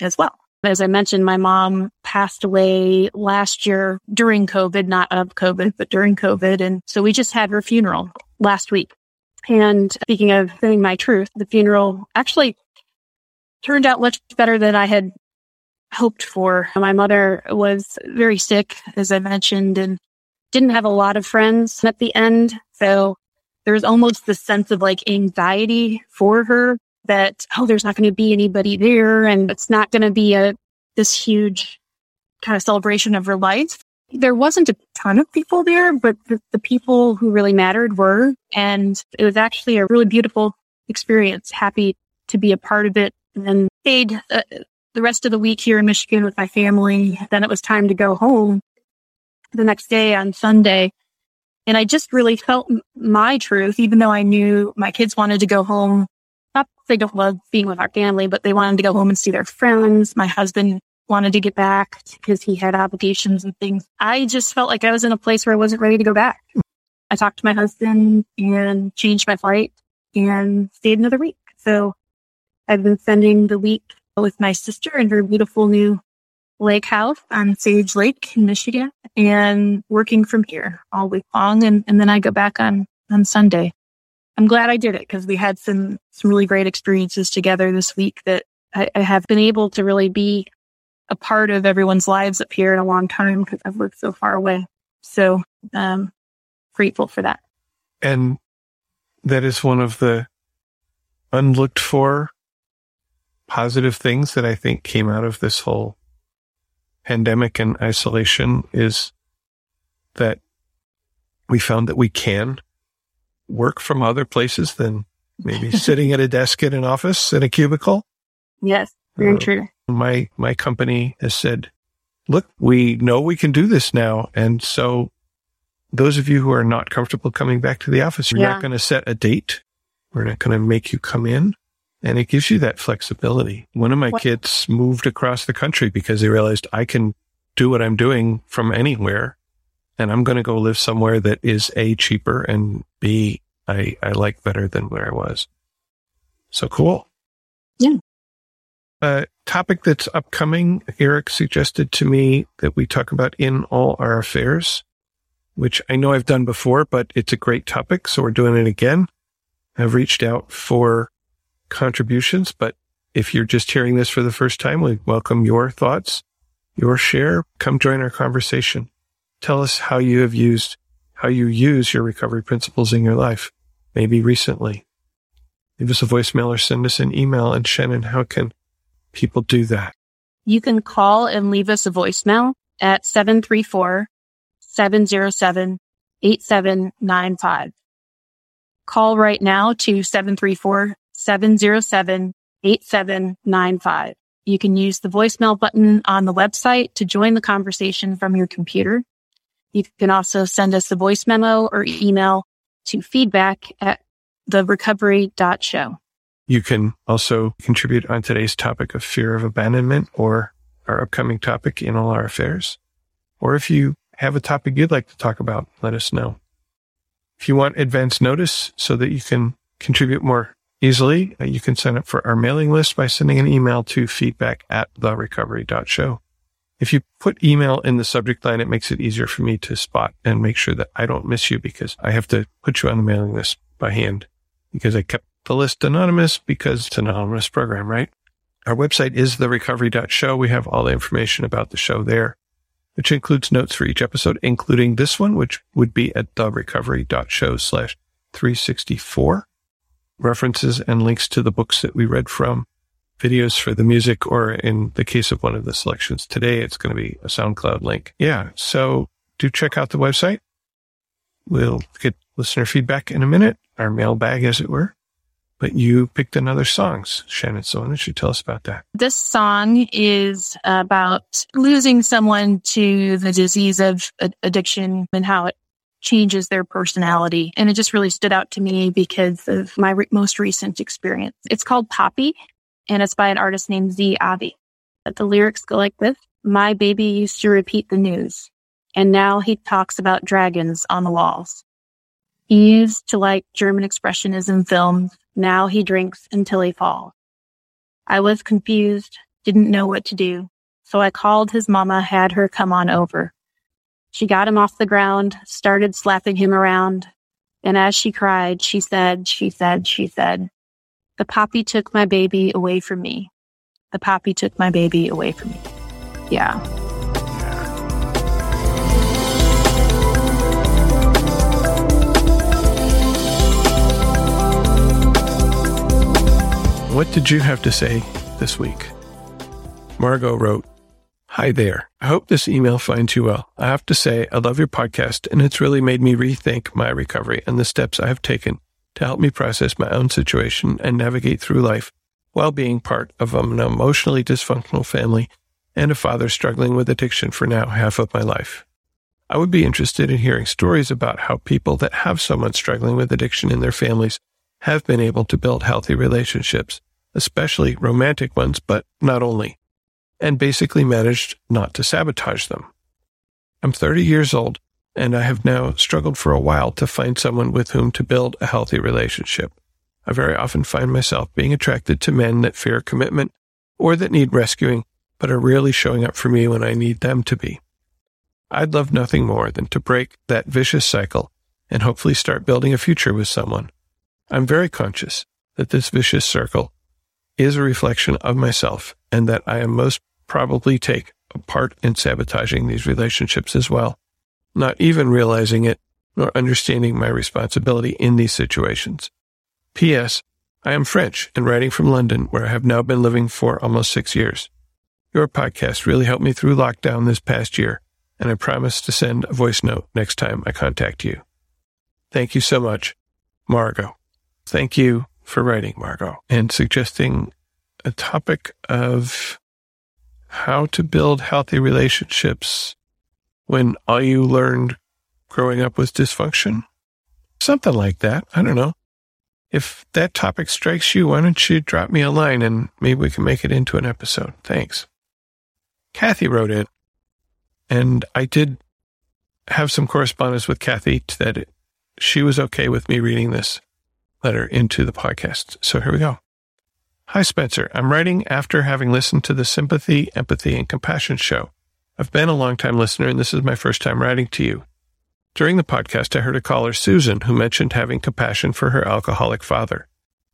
as well. As I mentioned, my mom passed away last year during COVID, not of COVID, but during COVID. And so we just had her funeral last week. And speaking of saying my truth, the funeral actually turned out much better than I had hoped for. My mother was very sick, as I mentioned, and didn't have a lot of friends at the end. So there was almost this sense of like anxiety for her that, oh, there's not going to be anybody there and it's not going to be a, this huge kind of celebration of her life. There wasn't a ton of people there, but the, the people who really mattered were. And it was actually a really beautiful experience. Happy to be a part of it and then stayed uh, the rest of the week here in Michigan with my family. Then it was time to go home the next day on Sunday. And I just really felt my truth, even though I knew my kids wanted to go home not they don't love being with our family, but they wanted to go home and see their friends. My husband wanted to get back because he had obligations and things. I just felt like I was in a place where I wasn't ready to go back. I talked to my husband and changed my flight and stayed another week. So I've been spending the week with my sister in her beautiful new lake house on Sage Lake in Michigan and working from here all week long. And, and then I go back on, on Sunday. I'm glad I did it because we had some, some really great experiences together this week that I, I have been able to really be a part of everyone's lives up here in a long time because I've lived so far away. So, um, grateful for that. And that is one of the unlooked for positive things that I think came out of this whole pandemic and isolation is that we found that we can work from other places than maybe sitting at a desk in an office in a cubicle. Yes, very uh, true. My my company has said, "Look, we know we can do this now." And so those of you who are not comfortable coming back to the office, we're yeah. not going to set a date. We're not going to make you come in. And it gives you that flexibility. One of my what? kids moved across the country because they realized I can do what I'm doing from anywhere. And I'm going to go live somewhere that is A, cheaper and B, I, I like better than where I was. So cool. Yeah. A topic that's upcoming, Eric suggested to me that we talk about in all our affairs, which I know I've done before, but it's a great topic. So we're doing it again. I've reached out for contributions, but if you're just hearing this for the first time, we welcome your thoughts, your share. Come join our conversation. Tell us how you have used, how you use your recovery principles in your life, maybe recently. Leave us a voicemail or send us an email. And Shannon, how can people do that? You can call and leave us a voicemail at 734 707 8795. Call right now to 734 707 8795. You can use the voicemail button on the website to join the conversation from your computer. You can also send us a voice memo or email to feedback at therecovery.show. You can also contribute on today's topic of fear of abandonment or our upcoming topic in all our affairs. Or if you have a topic you'd like to talk about, let us know. If you want advance notice so that you can contribute more easily, uh, you can sign up for our mailing list by sending an email to feedback at therecovery.show. If you put email in the subject line, it makes it easier for me to spot and make sure that I don't miss you because I have to put you on the mailing list by hand because I kept the list anonymous because it's an anonymous program, right? Our website is therecovery.show. We have all the information about the show there, which includes notes for each episode, including this one, which would be at therecovery.show slash 364 references and links to the books that we read from, videos for the music, or in the case of one of the selections today, it's going to be a SoundCloud link. Yeah. So do check out the website. We'll get listener feedback in a minute, our mailbag, as it were. But you picked another song, Shannon. So why don't you tell us about that? This song is about losing someone to the disease of addiction and how it changes their personality. And it just really stood out to me because of my re- most recent experience. It's called Poppy and it's by an artist named Z Avi. But the lyrics go like this. My baby used to repeat the news and now he talks about dragons on the walls. He used to like German expressionism films. Now he drinks until he falls. I was confused, didn't know what to do. So I called his mama, had her come on over. She got him off the ground, started slapping him around. And as she cried, she said, she said, she said, the poppy took my baby away from me. The poppy took my baby away from me. Yeah. What did you have to say this week? Margot wrote, Hi there. I hope this email finds you well. I have to say, I love your podcast, and it's really made me rethink my recovery and the steps I have taken to help me process my own situation and navigate through life while being part of an emotionally dysfunctional family and a father struggling with addiction for now half of my life. I would be interested in hearing stories about how people that have someone struggling with addiction in their families have been able to build healthy relationships, especially romantic ones, but not only and basically managed not to sabotage them. I'm 30 years old and I have now struggled for a while to find someone with whom to build a healthy relationship. I very often find myself being attracted to men that fear commitment or that need rescuing, but are rarely showing up for me when I need them to be. I'd love nothing more than to break that vicious cycle and hopefully start building a future with someone. I'm very conscious that this vicious circle is a reflection of myself and that I am most probably take a part in sabotaging these relationships as well, not even realizing it nor understanding my responsibility in these situations. P.S. I am French and writing from London, where I have now been living for almost six years. Your podcast really helped me through lockdown this past year, and I promise to send a voice note next time I contact you. Thank you so much, Margot. Thank you for writing, Margot, and suggesting a topic of how to build healthy relationships when all you learned growing up was dysfunction. Something like that. I don't know. If that topic strikes you, why don't you drop me a line and maybe we can make it into an episode? Thanks. Kathy wrote it, and I did have some correspondence with Kathy that she was okay with me reading this letter into the podcast. So here we go. Hi, Spencer. I'm writing after having listened to the Sympathy, Empathy, and Compassion show. I've been a long-time listener, and this is my first time writing to you. During the podcast, I heard a caller, Susan, who mentioned having compassion for her alcoholic father.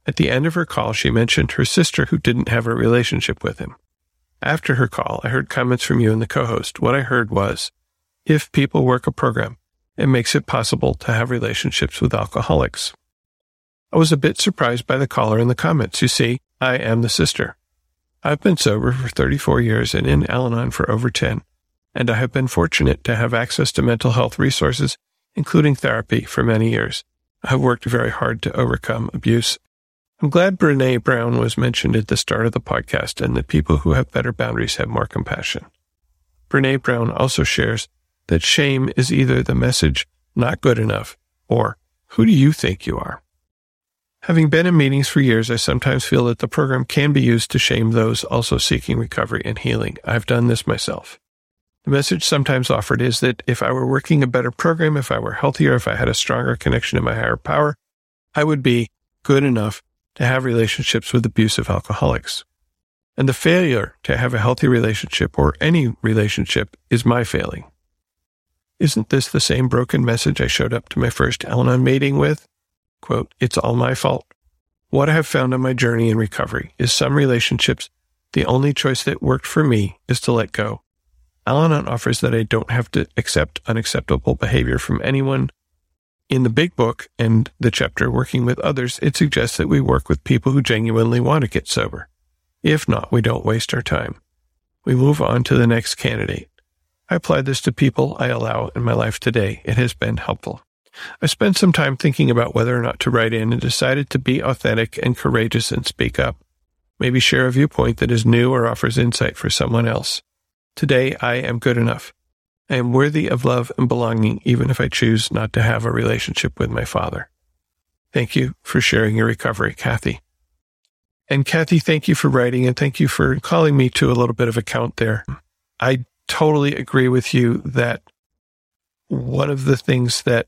At the end of her call, she mentioned her sister who didn't have a relationship with him. After her call, I heard comments from you and the co-host. What I heard was, if people work a program, it makes it possible to have relationships with alcoholics. I was a bit surprised by the caller in the comments. You see, I am the sister. I've been sober for 34 years and in Al Anon for over 10, and I have been fortunate to have access to mental health resources, including therapy, for many years. I have worked very hard to overcome abuse. I'm glad Brene Brown was mentioned at the start of the podcast and that people who have better boundaries have more compassion. Brene Brown also shares that shame is either the message not good enough or who do you think you are? Having been in meetings for years, I sometimes feel that the program can be used to shame those also seeking recovery and healing. I've done this myself. The message sometimes offered is that if I were working a better program, if I were healthier, if I had a stronger connection to my higher power, I would be good enough to have relationships with abusive alcoholics. And the failure to have a healthy relationship or any relationship is my failing. Isn't this the same broken message I showed up to my first Al Anon meeting with? Quote, it's all my fault. What I have found on my journey in recovery is some relationships, the only choice that worked for me is to let go. Al offers that I don't have to accept unacceptable behavior from anyone. In the big book and the chapter Working with Others, it suggests that we work with people who genuinely want to get sober. If not, we don't waste our time. We move on to the next candidate. I apply this to people I allow in my life today. It has been helpful. I spent some time thinking about whether or not to write in and decided to be authentic and courageous and speak up. Maybe share a viewpoint that is new or offers insight for someone else. Today, I am good enough. I am worthy of love and belonging, even if I choose not to have a relationship with my father. Thank you for sharing your recovery, Kathy. And Kathy, thank you for writing and thank you for calling me to a little bit of account there. I totally agree with you that one of the things that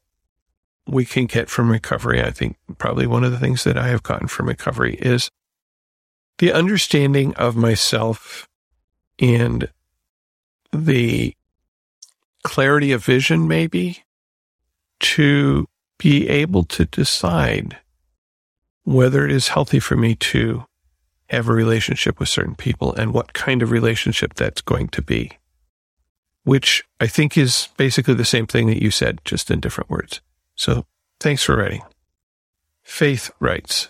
we can get from recovery, I think probably one of the things that I have gotten from recovery is the understanding of myself and the clarity of vision, maybe to be able to decide whether it is healthy for me to have a relationship with certain people and what kind of relationship that's going to be, which I think is basically the same thing that you said, just in different words. So thanks for writing. Faith writes,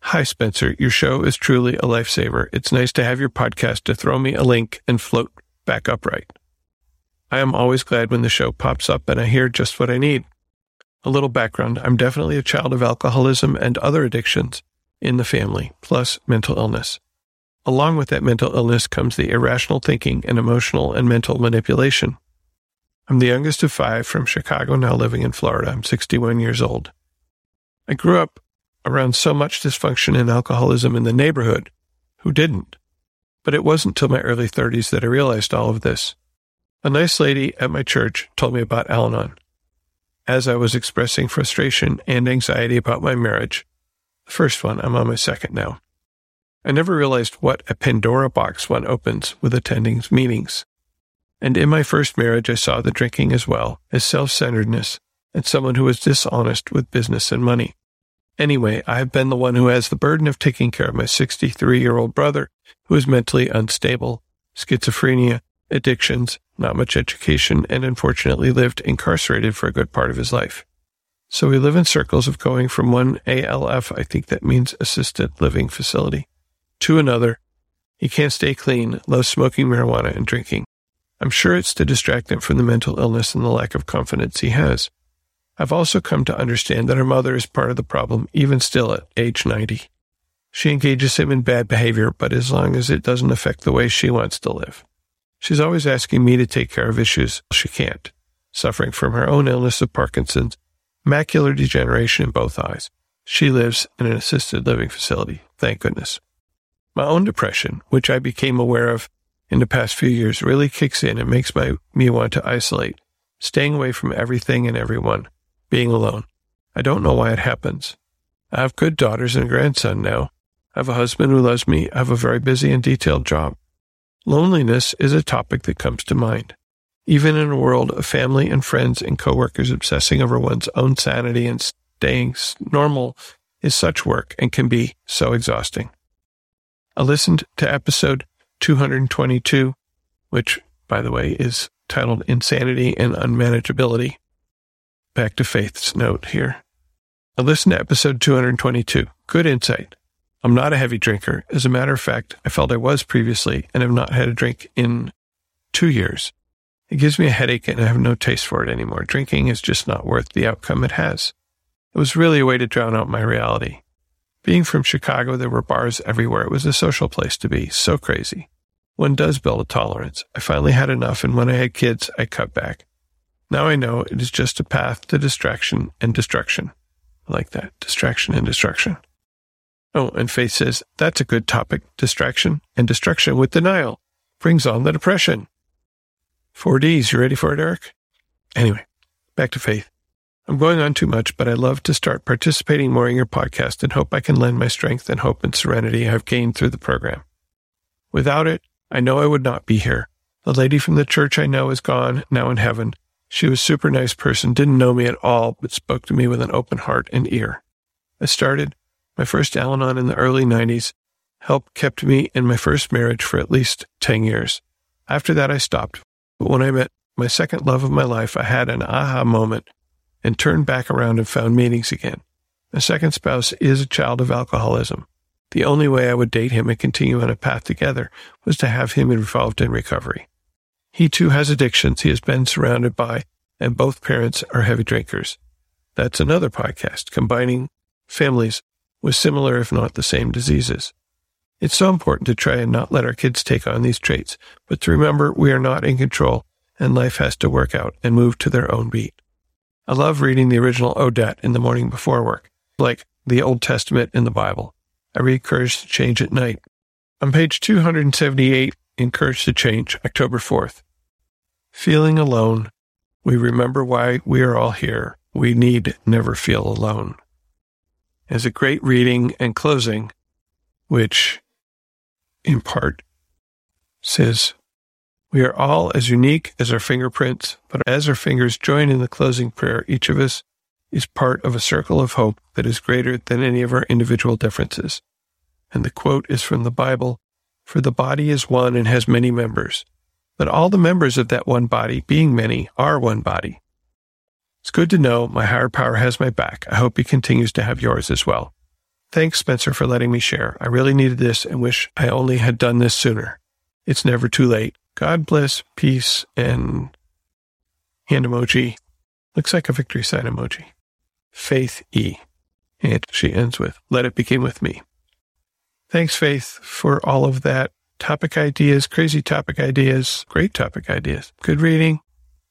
Hi, Spencer. Your show is truly a lifesaver. It's nice to have your podcast to throw me a link and float back upright. I am always glad when the show pops up and I hear just what I need. A little background. I'm definitely a child of alcoholism and other addictions in the family, plus mental illness. Along with that mental illness comes the irrational thinking and emotional and mental manipulation. I'm the youngest of five from Chicago, now living in Florida. I'm 61 years old. I grew up around so much dysfunction and alcoholism in the neighborhood. Who didn't? But it wasn't till my early 30s that I realized all of this. A nice lady at my church told me about Al Anon. As I was expressing frustration and anxiety about my marriage, the first one, I'm on my second now. I never realized what a Pandora box one opens with attending meetings. And in my first marriage, I saw the drinking as well as self centeredness and someone who was dishonest with business and money. Anyway, I have been the one who has the burden of taking care of my 63 year old brother who is mentally unstable schizophrenia, addictions, not much education, and unfortunately lived incarcerated for a good part of his life. So we live in circles of going from one ALF, I think that means assisted living facility, to another. He can't stay clean, loves smoking marijuana and drinking. I'm sure it's to distract him from the mental illness and the lack of confidence he has. I've also come to understand that her mother is part of the problem, even still at age 90. She engages him in bad behavior, but as long as it doesn't affect the way she wants to live. She's always asking me to take care of issues she can't, suffering from her own illness of Parkinson's, macular degeneration in both eyes. She lives in an assisted living facility, thank goodness. My own depression, which I became aware of in the past few years, really kicks in and makes my, me want to isolate, staying away from everything and everyone, being alone. I don't know why it happens. I have good daughters and a grandson now, I have a husband who loves me. I have a very busy and detailed job. Loneliness is a topic that comes to mind. Even in a world of family and friends and coworkers obsessing over one's own sanity and staying normal is such work and can be so exhausting. I listened to episode 222, which, by the way, is titled Insanity and Unmanageability. Back to Faith's note here. I listened to episode 222. Good insight. I'm not a heavy drinker. As a matter of fact, I felt I was previously and have not had a drink in two years. It gives me a headache and I have no taste for it anymore. Drinking is just not worth the outcome it has. It was really a way to drown out my reality. Being from Chicago, there were bars everywhere. It was a social place to be. So crazy. One does build a tolerance. I finally had enough, and when I had kids, I cut back. Now I know it is just a path to distraction and destruction. I like that. Distraction and destruction. Oh, and Faith says, that's a good topic. Distraction and destruction with denial brings on the depression. Four Ds. You ready for it, Eric? Anyway, back to Faith. I'm going on too much, but I love to start participating more in your podcast and hope I can lend my strength and hope and serenity I've gained through the program. Without it, I know I would not be here. The lady from the church I know is gone, now in heaven. She was a super nice person, didn't know me at all, but spoke to me with an open heart and ear. I started my first Al Anon in the early 90s. Help kept me in my first marriage for at least 10 years. After that, I stopped. But when I met my second love of my life, I had an aha moment and turned back around and found meetings again. My second spouse is a child of alcoholism. The only way I would date him and continue on a path together was to have him involved in recovery. He too has addictions he has been surrounded by, and both parents are heavy drinkers. That's another podcast combining families with similar, if not the same, diseases. It's so important to try and not let our kids take on these traits, but to remember we are not in control and life has to work out and move to their own beat. I love reading the original ODAT in the morning before work, like the Old Testament in the Bible. I read Courage to Change at night. On page 278 in Courage to Change, October 4th. Feeling alone, we remember why we are all here. We need never feel alone as a great reading and closing, which in part says, We are all as unique as our fingerprints, but as our fingers join in the closing prayer, each of us is part of a circle of hope that is greater than any of our individual differences. And the quote is from the Bible For the body is one and has many members, but all the members of that one body, being many, are one body. It's good to know my higher power has my back. I hope he continues to have yours as well. Thanks, Spencer, for letting me share. I really needed this and wish I only had done this sooner. It's never too late. God bless, peace, and hand emoji. Looks like a victory sign emoji. Faith E. And she ends with, let it begin with me. Thanks, Faith, for all of that. Topic ideas, crazy topic ideas, great topic ideas. Good reading,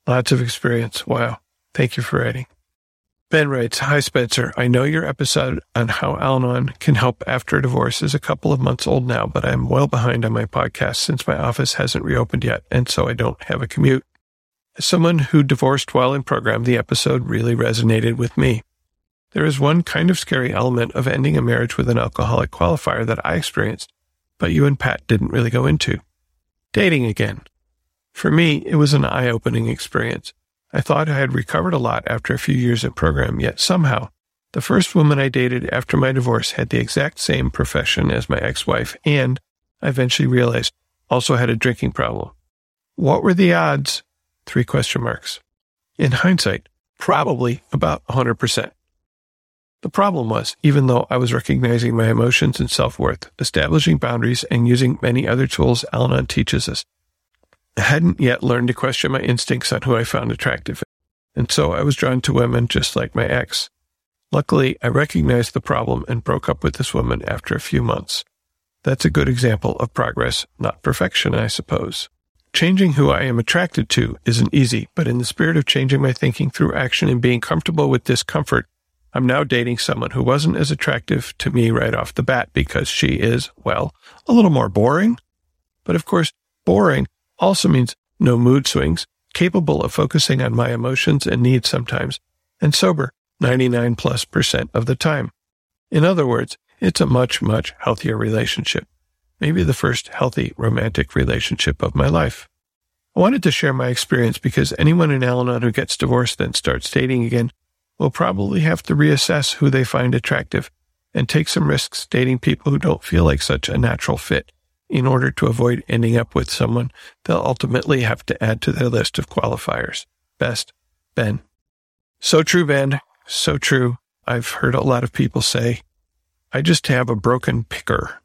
lots of experience. Wow. Thank you for writing. Ben writes, Hi, Spencer. I know your episode on how Al Anon can help after a divorce is a couple of months old now, but I'm well behind on my podcast since my office hasn't reopened yet, and so I don't have a commute. As someone who divorced while in program, the episode really resonated with me. There is one kind of scary element of ending a marriage with an alcoholic qualifier that I experienced, but you and Pat didn't really go into. Dating again. For me, it was an eye opening experience. I thought I had recovered a lot after a few years in program, yet somehow, the first woman I dated after my divorce had the exact same profession as my ex wife, and I eventually realized also had a drinking problem. What were the odds? Three question marks. In hindsight, probably about 100%. The problem was, even though I was recognizing my emotions and self worth, establishing boundaries, and using many other tools Al Anon teaches us, I hadn't yet learned to question my instincts on who I found attractive. And so I was drawn to women just like my ex. Luckily, I recognized the problem and broke up with this woman after a few months. That's a good example of progress, not perfection, I suppose. Changing who I am attracted to isn't easy, but in the spirit of changing my thinking through action and being comfortable with discomfort, I'm now dating someone who wasn't as attractive to me right off the bat because she is, well, a little more boring. But of course, boring also means no mood swings, capable of focusing on my emotions and needs sometimes, and sober 99 plus percent of the time. In other words, it's a much, much healthier relationship. Maybe the first healthy romantic relationship of my life. I wanted to share my experience because anyone in Al Anon who gets divorced and starts dating again will probably have to reassess who they find attractive and take some risks dating people who don't feel like such a natural fit in order to avoid ending up with someone they'll ultimately have to add to their list of qualifiers. Best, Ben. So true, Ben. So true. I've heard a lot of people say, I just have a broken picker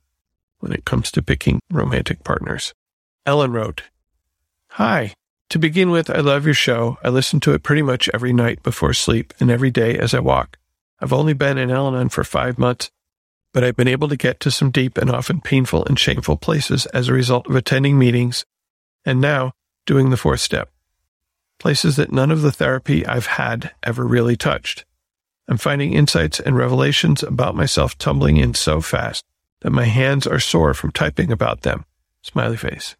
when it comes to picking romantic partners. Ellen wrote, Hi. To begin with, I love your show. I listen to it pretty much every night before sleep and every day as I walk. I've only been in Al Anon for five months but I've been able to get to some deep and often painful and shameful places as a result of attending meetings and now doing the fourth step. Places that none of the therapy I've had ever really touched. I'm finding insights and revelations about myself tumbling in so fast that my hands are sore from typing about them. Smiley face.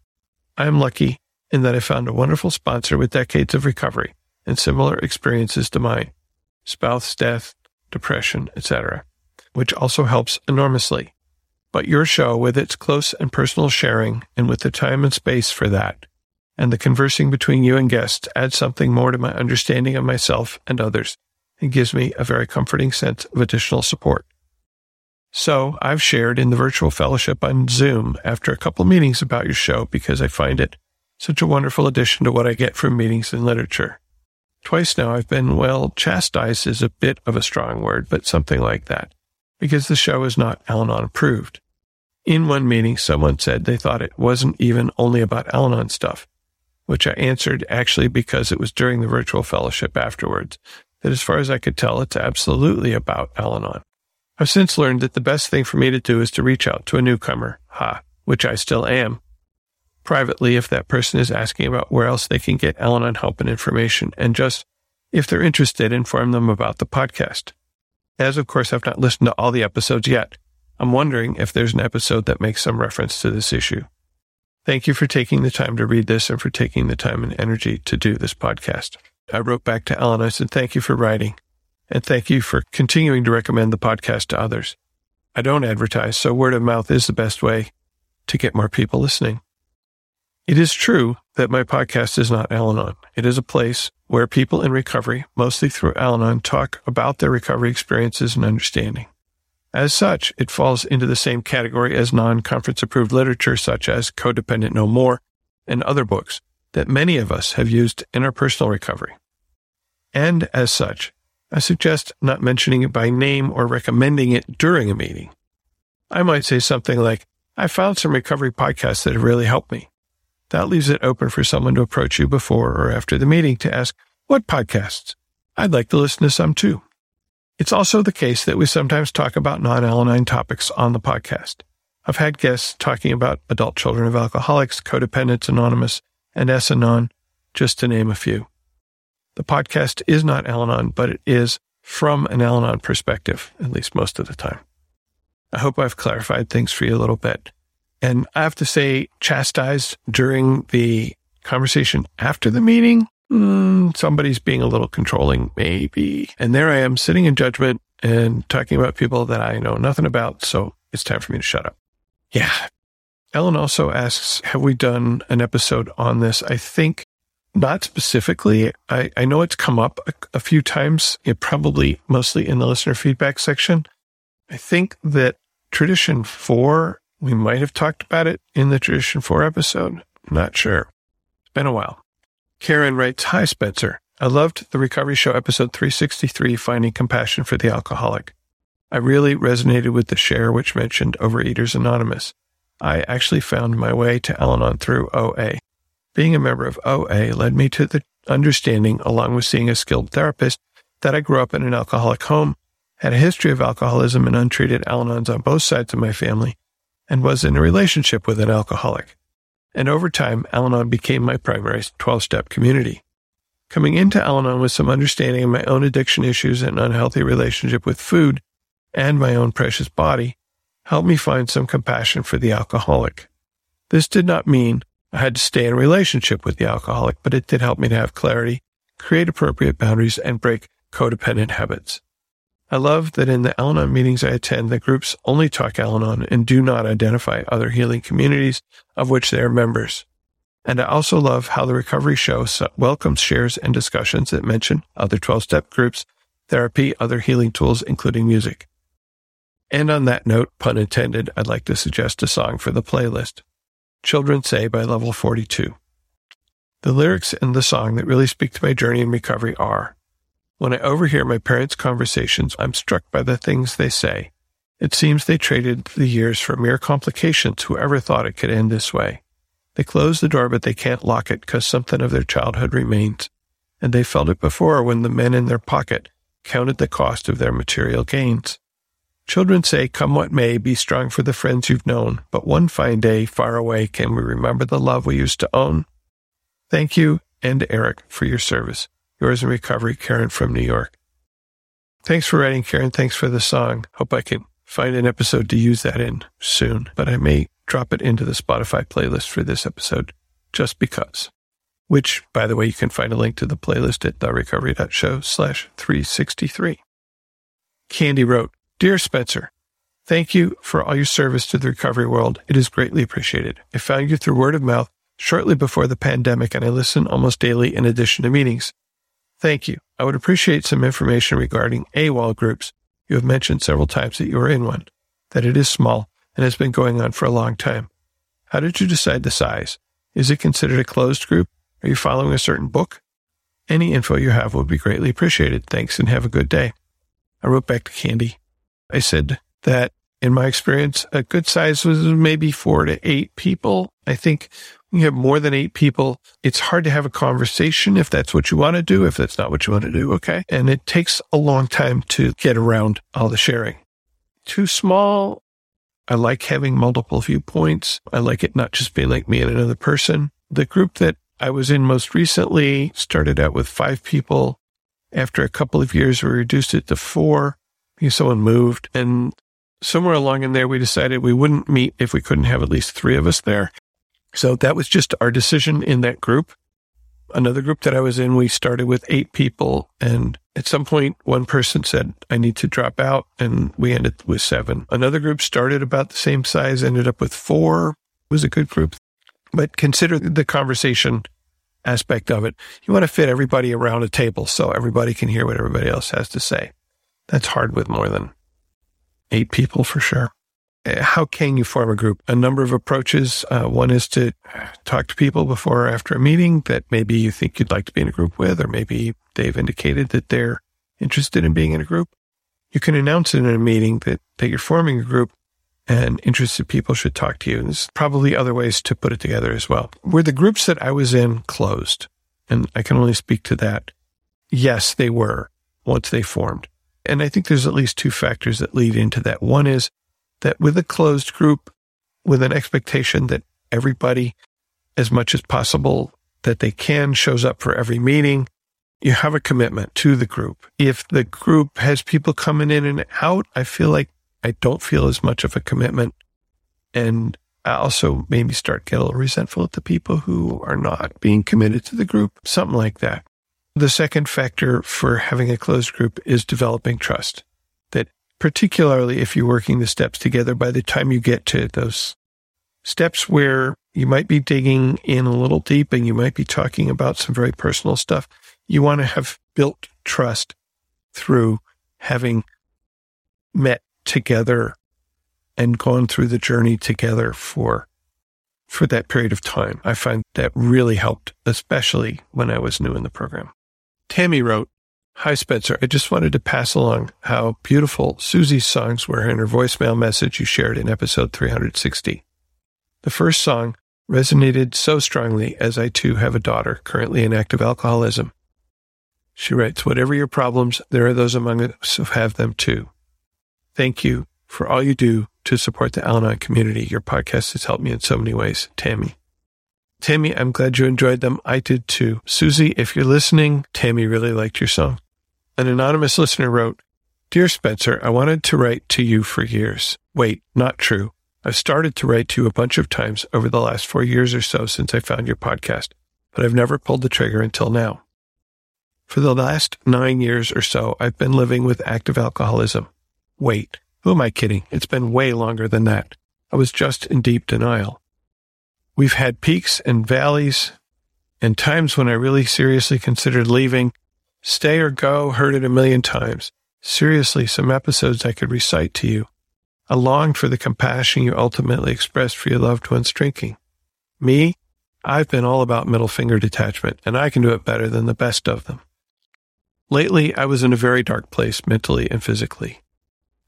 I am lucky in that I found a wonderful sponsor with decades of recovery and similar experiences to mine. Spouse death, depression, etc which also helps enormously. But your show, with its close and personal sharing, and with the time and space for that, and the conversing between you and guests, adds something more to my understanding of myself and others, and gives me a very comforting sense of additional support. So I've shared in the virtual fellowship on Zoom after a couple meetings about your show because I find it such a wonderful addition to what I get from meetings and literature. Twice now I've been, well, chastised is a bit of a strong word, but something like that because the show is not Al Anon approved. In one meeting, someone said they thought it wasn't even only about Al Anon stuff, which I answered actually because it was during the virtual fellowship afterwards, that as far as I could tell, it's absolutely about Al Anon. I've since learned that the best thing for me to do is to reach out to a newcomer, ha, which I still am, privately if that person is asking about where else they can get Al Anon help and information, and just, if they're interested, inform them about the podcast. As of course I've not listened to all the episodes yet, I'm wondering if there's an episode that makes some reference to this issue. Thank you for taking the time to read this and for taking the time and energy to do this podcast. I wrote back to Ellen. I said, thank you for writing and thank you for continuing to recommend the podcast to others. I don't advertise, so word of mouth is the best way to get more people listening. It is true that my podcast is not Al Anon. It is a place where people in recovery, mostly through Al Anon, talk about their recovery experiences and understanding. As such, it falls into the same category as non-conference approved literature such as Codependent No More and other books that many of us have used in our personal recovery. And as such, I suggest not mentioning it by name or recommending it during a meeting. I might say something like, I found some recovery podcasts that have really helped me. That leaves it open for someone to approach you before or after the meeting to ask, What podcasts? I'd like to listen to some too. It's also the case that we sometimes talk about non Al topics on the podcast. I've had guests talking about adult children of alcoholics, Codependents Anonymous, and S-Anon, just to name a few. The podcast is not Al Anon, but it is from an Al Anon perspective, at least most of the time. I hope I've clarified things for you a little bit. And I have to say, chastised during the conversation after the meeting. Mm, somebody's being a little controlling, maybe. And there I am sitting in judgment and talking about people that I know nothing about. So it's time for me to shut up. Yeah. Ellen also asks, have we done an episode on this? I think not specifically. I, I know it's come up a, a few times, it probably mostly in the listener feedback section. I think that tradition four We might have talked about it in the Tradition 4 episode. Not sure. It's been a while. Karen writes, Hi, Spencer. I loved the Recovery Show episode 363, Finding Compassion for the Alcoholic. I really resonated with the share which mentioned Overeaters Anonymous. I actually found my way to Al Anon through OA. Being a member of OA led me to the understanding, along with seeing a skilled therapist, that I grew up in an alcoholic home, had a history of alcoholism and untreated Al Anons on both sides of my family, and was in a relationship with an alcoholic. And over time, Al Anon became my primary 12 step community. Coming into Al Anon with some understanding of my own addiction issues and unhealthy relationship with food and my own precious body helped me find some compassion for the alcoholic. This did not mean I had to stay in a relationship with the alcoholic, but it did help me to have clarity, create appropriate boundaries, and break codependent habits. I love that in the Al Anon meetings I attend, the groups only talk Al Anon and do not identify other healing communities of which they are members. And I also love how the recovery show welcomes shares and discussions that mention other 12 step groups, therapy, other healing tools, including music. And on that note, pun intended, I'd like to suggest a song for the playlist Children Say by Level 42. The lyrics in the song that really speak to my journey in recovery are When I overhear my parents' conversations, I'm struck by the things they say. It seems they traded the years for mere complications. Whoever thought it could end this way? They close the door, but they can't lock it because something of their childhood remains. And they felt it before when the men in their pocket counted the cost of their material gains. Children say, come what may, be strong for the friends you've known, but one fine day far away, can we remember the love we used to own? Thank you and Eric for your service. Yours in recovery, Karen from New York. Thanks for writing, Karen. Thanks for the song. Hope I can find an episode to use that in soon, but I may drop it into the Spotify playlist for this episode just because. Which, by the way, you can find a link to the playlist at therecovery.show slash 363. Candy wrote, Dear Spencer, thank you for all your service to the recovery world. It is greatly appreciated. I found you through word of mouth shortly before the pandemic and I listen almost daily in addition to meetings. Thank you. I would appreciate some information regarding AWOL groups. You have mentioned several times that you are in one, that it is small, and has been going on for a long time. How did you decide the size? Is it considered a closed group? Are you following a certain book? Any info you have would be greatly appreciated. Thanks and have a good day. I wrote back to Candy. I said that in my experience, a good size was maybe four to eight people. I think you have more than eight people, it's hard to have a conversation if that's what you want to do. If that's not what you want to do, okay. And it takes a long time to get around all the sharing. Too small, I like having multiple viewpoints. I like it not just being like me and another person. The group that I was in most recently started out with five people. After a couple of years, we reduced it to four because someone moved. And somewhere along in there, we decided we wouldn't meet if we couldn't have at least three of us there. So that was just our decision in that group. Another group that I was in, we started with eight people and at some point, one person said, I need to drop out, and we ended with seven. Another group started about the same size, ended up with four. It was a good group. But consider the conversation aspect of it. You want to fit everybody around a table so everybody can hear what everybody else has to say. That's hard with more than eight people for sure. Uh, how can you form a group? A number of approaches. Uh, one is to talk to people before or after a meeting that maybe you think you'd like to be in a group with, or maybe they've indicated that they're interested in being in a group. You can announce it in a meeting that, that you're forming a group and interested people should talk to you. And there's probably other ways to put it together as well. Were the groups that I was in closed? And I can only speak to that. Yes, they were once they formed. And I think there's at least two factors that lead into that. One is that with a closed group, with an expectation that everybody, as much as possible that they can, shows up for every meeting, you have a commitment to the group. If the group has people coming in and out, I feel like I don't feel as much of a commitment. And I also maybe start get a little resentful at the people who are not being committed to the group, something like that. The second factor for having a closed group is developing trust particularly if you're working the steps together by the time you get to those steps where you might be digging in a little deep and you might be talking about some very personal stuff. You want to have built trust through having met together and gone through the journey together for for that period of time. I find that really helped, especially when I was new in the program. Tammy wrote, Hi, Spencer. I just wanted to pass along how beautiful Susie's songs were in her voicemail message you shared in episode 360. The first song resonated so strongly as I too have a daughter currently in active alcoholism. She writes, Whatever your problems, there are those among us who have them too. Thank you for all you do to support the Al Anon community. Your podcast has helped me in so many ways. Tammy. Tammy, I'm glad you enjoyed them. I did too. Susie, if you're listening, Tammy really liked your song. An anonymous listener wrote, Dear Spencer, I wanted to write to you for years. Wait, not true. I've started to write to you a bunch of times over the last four years or so since I found your podcast, but I've never pulled the trigger until now. For the last nine years or so, I've been living with active alcoholism. Wait, who am I kidding? It's been way longer than that. I was just in deep denial. We've had peaks and valleys and times when I really seriously considered leaving Stay or Go heard it a million times. Seriously, some episodes I could recite to you. I longed for the compassion you ultimately expressed for your loved ones drinking. Me, I've been all about middle finger detachment, and I can do it better than the best of them. Lately, I was in a very dark place mentally and physically.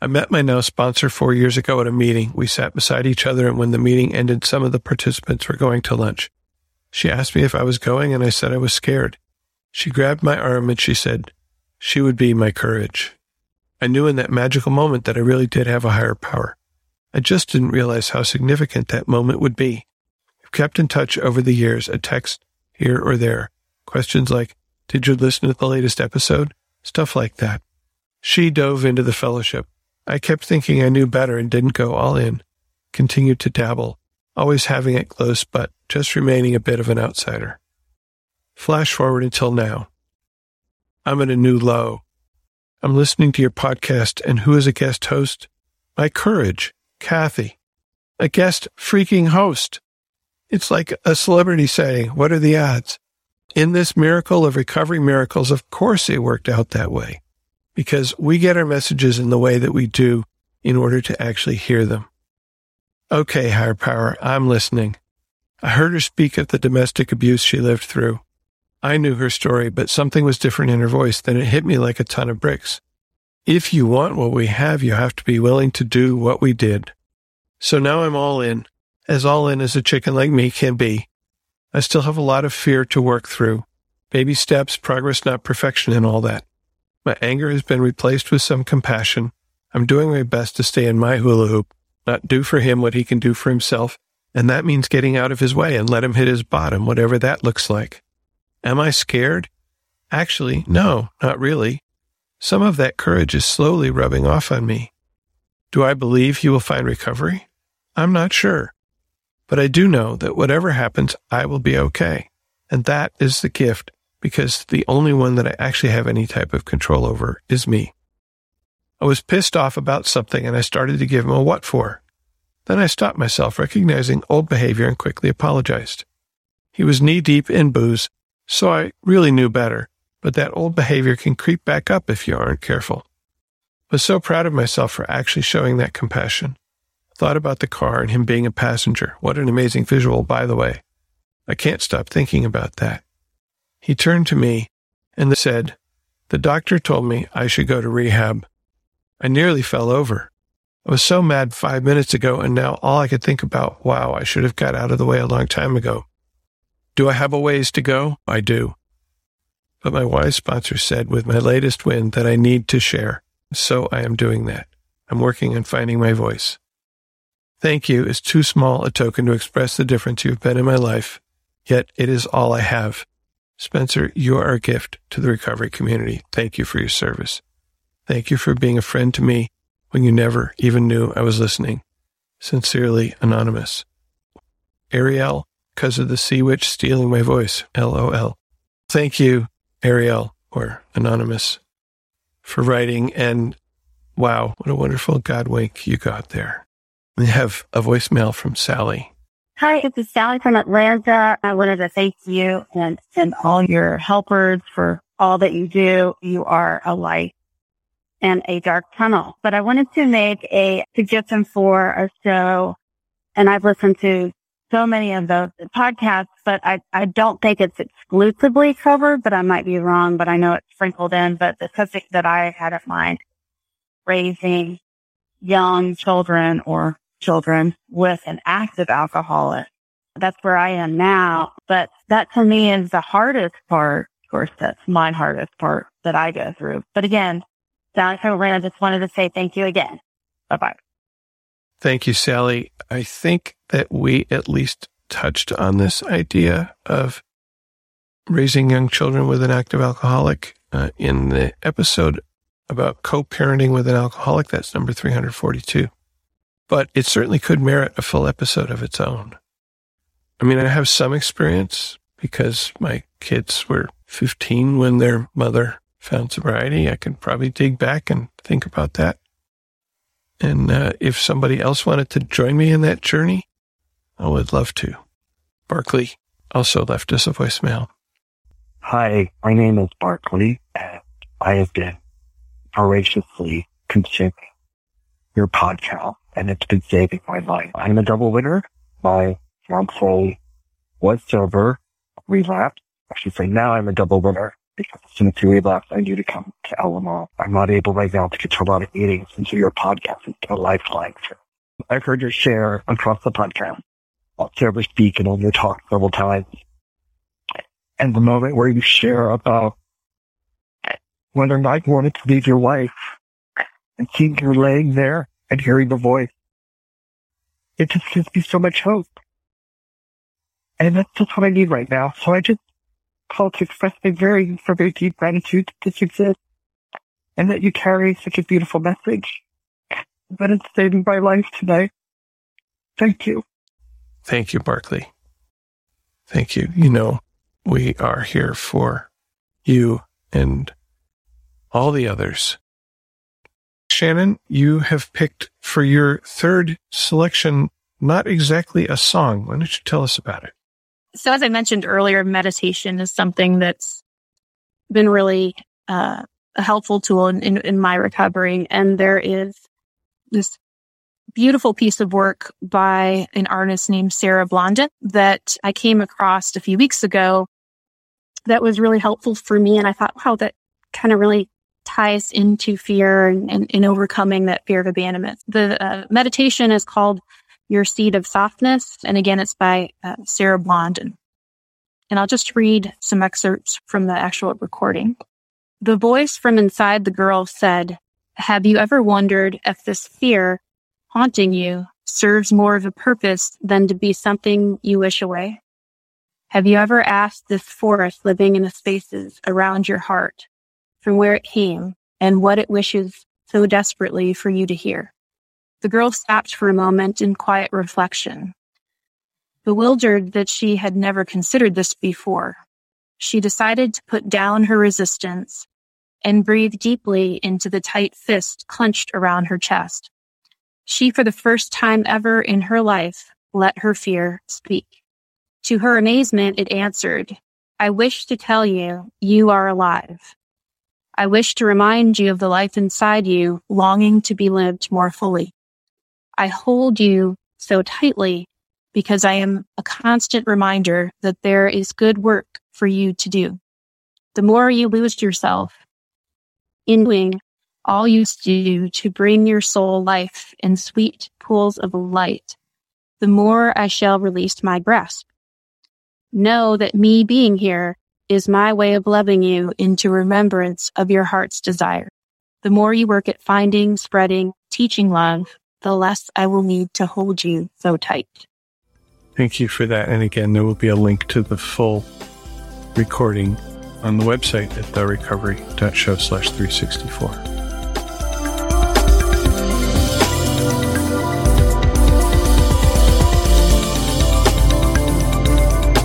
I met my now sponsor four years ago at a meeting. We sat beside each other, and when the meeting ended, some of the participants were going to lunch. She asked me if I was going, and I said I was scared. She grabbed my arm and she said, She would be my courage. I knew in that magical moment that I really did have a higher power. I just didn't realize how significant that moment would be. We've kept in touch over the years, a text here or there. Questions like, Did you listen to the latest episode? Stuff like that. She dove into the fellowship. I kept thinking I knew better and didn't go all in. Continued to dabble, always having it close, but just remaining a bit of an outsider. Flash forward until now. I'm at a new low. I'm listening to your podcast, and who is a guest host? My courage, Kathy. A guest freaking host. It's like a celebrity saying, What are the odds? In this miracle of recovery miracles, of course it worked out that way because we get our messages in the way that we do in order to actually hear them. Okay, higher power, I'm listening. I heard her speak of the domestic abuse she lived through. I knew her story, but something was different in her voice. Then it hit me like a ton of bricks. If you want what we have, you have to be willing to do what we did. So now I'm all in, as all in as a chicken like me can be. I still have a lot of fear to work through. Baby steps, progress, not perfection, and all that. My anger has been replaced with some compassion. I'm doing my best to stay in my hula hoop, not do for him what he can do for himself, and that means getting out of his way and let him hit his bottom, whatever that looks like. Am I scared? Actually, no, not really. Some of that courage is slowly rubbing off on me. Do I believe he will find recovery? I'm not sure. But I do know that whatever happens, I will be okay. And that is the gift because the only one that I actually have any type of control over is me. I was pissed off about something and I started to give him a what for. Then I stopped myself, recognizing old behavior, and quickly apologized. He was knee deep in booze so I really knew better, but that old behavior can creep back up if you aren't careful. Was so proud of myself for actually showing that compassion. Thought about the car and him being a passenger. What an amazing visual, by the way. I can't stop thinking about that. He turned to me and said, The doctor told me I should go to rehab. I nearly fell over. I was so mad five minutes ago, and now all I could think about, wow, I should have got out of the way a long time ago. Do I have a ways to go? I do. But my wise sponsor said with my latest win that I need to share. So I am doing that. I'm working on finding my voice. Thank you is too small a token to express the difference you have been in my life, yet it is all I have. Spencer, you are a gift to the recovery community. Thank you for your service. Thank you for being a friend to me when you never even knew I was listening. Sincerely, Anonymous. Ariel, because of the sea witch stealing my voice. LOL. Thank you, Ariel or Anonymous, for writing. And wow, what a wonderful God wink you got there. We have a voicemail from Sally. Hi, this is Sally from Atlanta. I wanted to thank you and, and all your helpers for all that you do. You are a light. and a dark tunnel. But I wanted to make a suggestion for a show, and I've listened to so many of those podcasts, but I, I don't think it's exclusively covered, but I might be wrong, but I know it's sprinkled in. But the subject that I had in mind, raising young children or children with an active alcoholic. That's where I am now. But that to me is the hardest part. Of course, that's my hardest part that I go through. But again, Sally I just wanted to say thank you again. Bye bye. Thank you, Sally. I think that we at least touched on this idea of raising young children with an active alcoholic uh, in the episode about co-parenting with an alcoholic. That's number 342. But it certainly could merit a full episode of its own. I mean, I have some experience because my kids were 15 when their mother found sobriety. I can probably dig back and think about that. And uh, if somebody else wanted to join me in that journey, I would love to. Barkley also left us a voicemail. Hi, my name is Barkley, and I have been voraciously consuming your podcast, and it's been saving my life. I'm a double winner. My fiance was sober, relapsed. I should say now I'm a double winner as you relapse, I need to come to Al-Anon. I'm not able right now to get to a lot of meetings, and so your podcast is a lifeline. I've heard your share across the podcast. I'll ever speak and on your talk several times. And the moment where you share about whether or not you wanted to leave your wife and seeing her laying there and hearing the voice, it just gives me so much hope. And that's just what I need right now. So I just call to express my very, very deep gratitude that you exist and that you carry such a beautiful message that it's saving my life today. Thank you. Thank you, Barkley. Thank you. You know, we are here for you and all the others. Shannon, you have picked for your third selection not exactly a song. Why don't you tell us about it? So, as I mentioned earlier, meditation is something that's been really uh, a helpful tool in, in, in my recovery. And there is this beautiful piece of work by an artist named Sarah Blondin that I came across a few weeks ago that was really helpful for me. And I thought, wow, that kind of really ties into fear and, and, and, overcoming that fear of abandonment. The uh, meditation is called Your Seed of Softness. And again, it's by uh, Sarah Blondin. And I'll just read some excerpts from the actual recording. The voice from inside the girl said, have you ever wondered if this fear haunting you serves more of a purpose than to be something you wish away? Have you ever asked this forest living in the spaces around your heart from where it came and what it wishes so desperately for you to hear? The girl stopped for a moment in quiet reflection. Bewildered that she had never considered this before, she decided to put down her resistance and breathe deeply into the tight fist clenched around her chest. She, for the first time ever in her life, let her fear speak. To her amazement, it answered, I wish to tell you, you are alive. I wish to remind you of the life inside you, longing to be lived more fully. I hold you so tightly because I am a constant reminder that there is good work for you to do. The more you lose yourself in doing all you do to bring your soul life in sweet pools of light, the more I shall release my grasp. Know that me being here is my way of loving you into remembrance of your heart's desire. The more you work at finding, spreading, teaching love, the less I will need to hold you so tight. Thank you for that. And again, there will be a link to the full recording on the website at therecovery.show slash 364.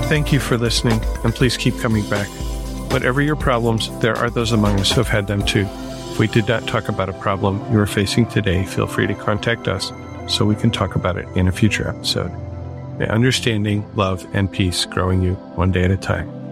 Thank you for listening, and please keep coming back. Whatever your problems, there are those among us who have had them too. If we did not talk about a problem you are facing today, feel free to contact us so we can talk about it in a future episode. May understanding, love, and peace growing you one day at a time.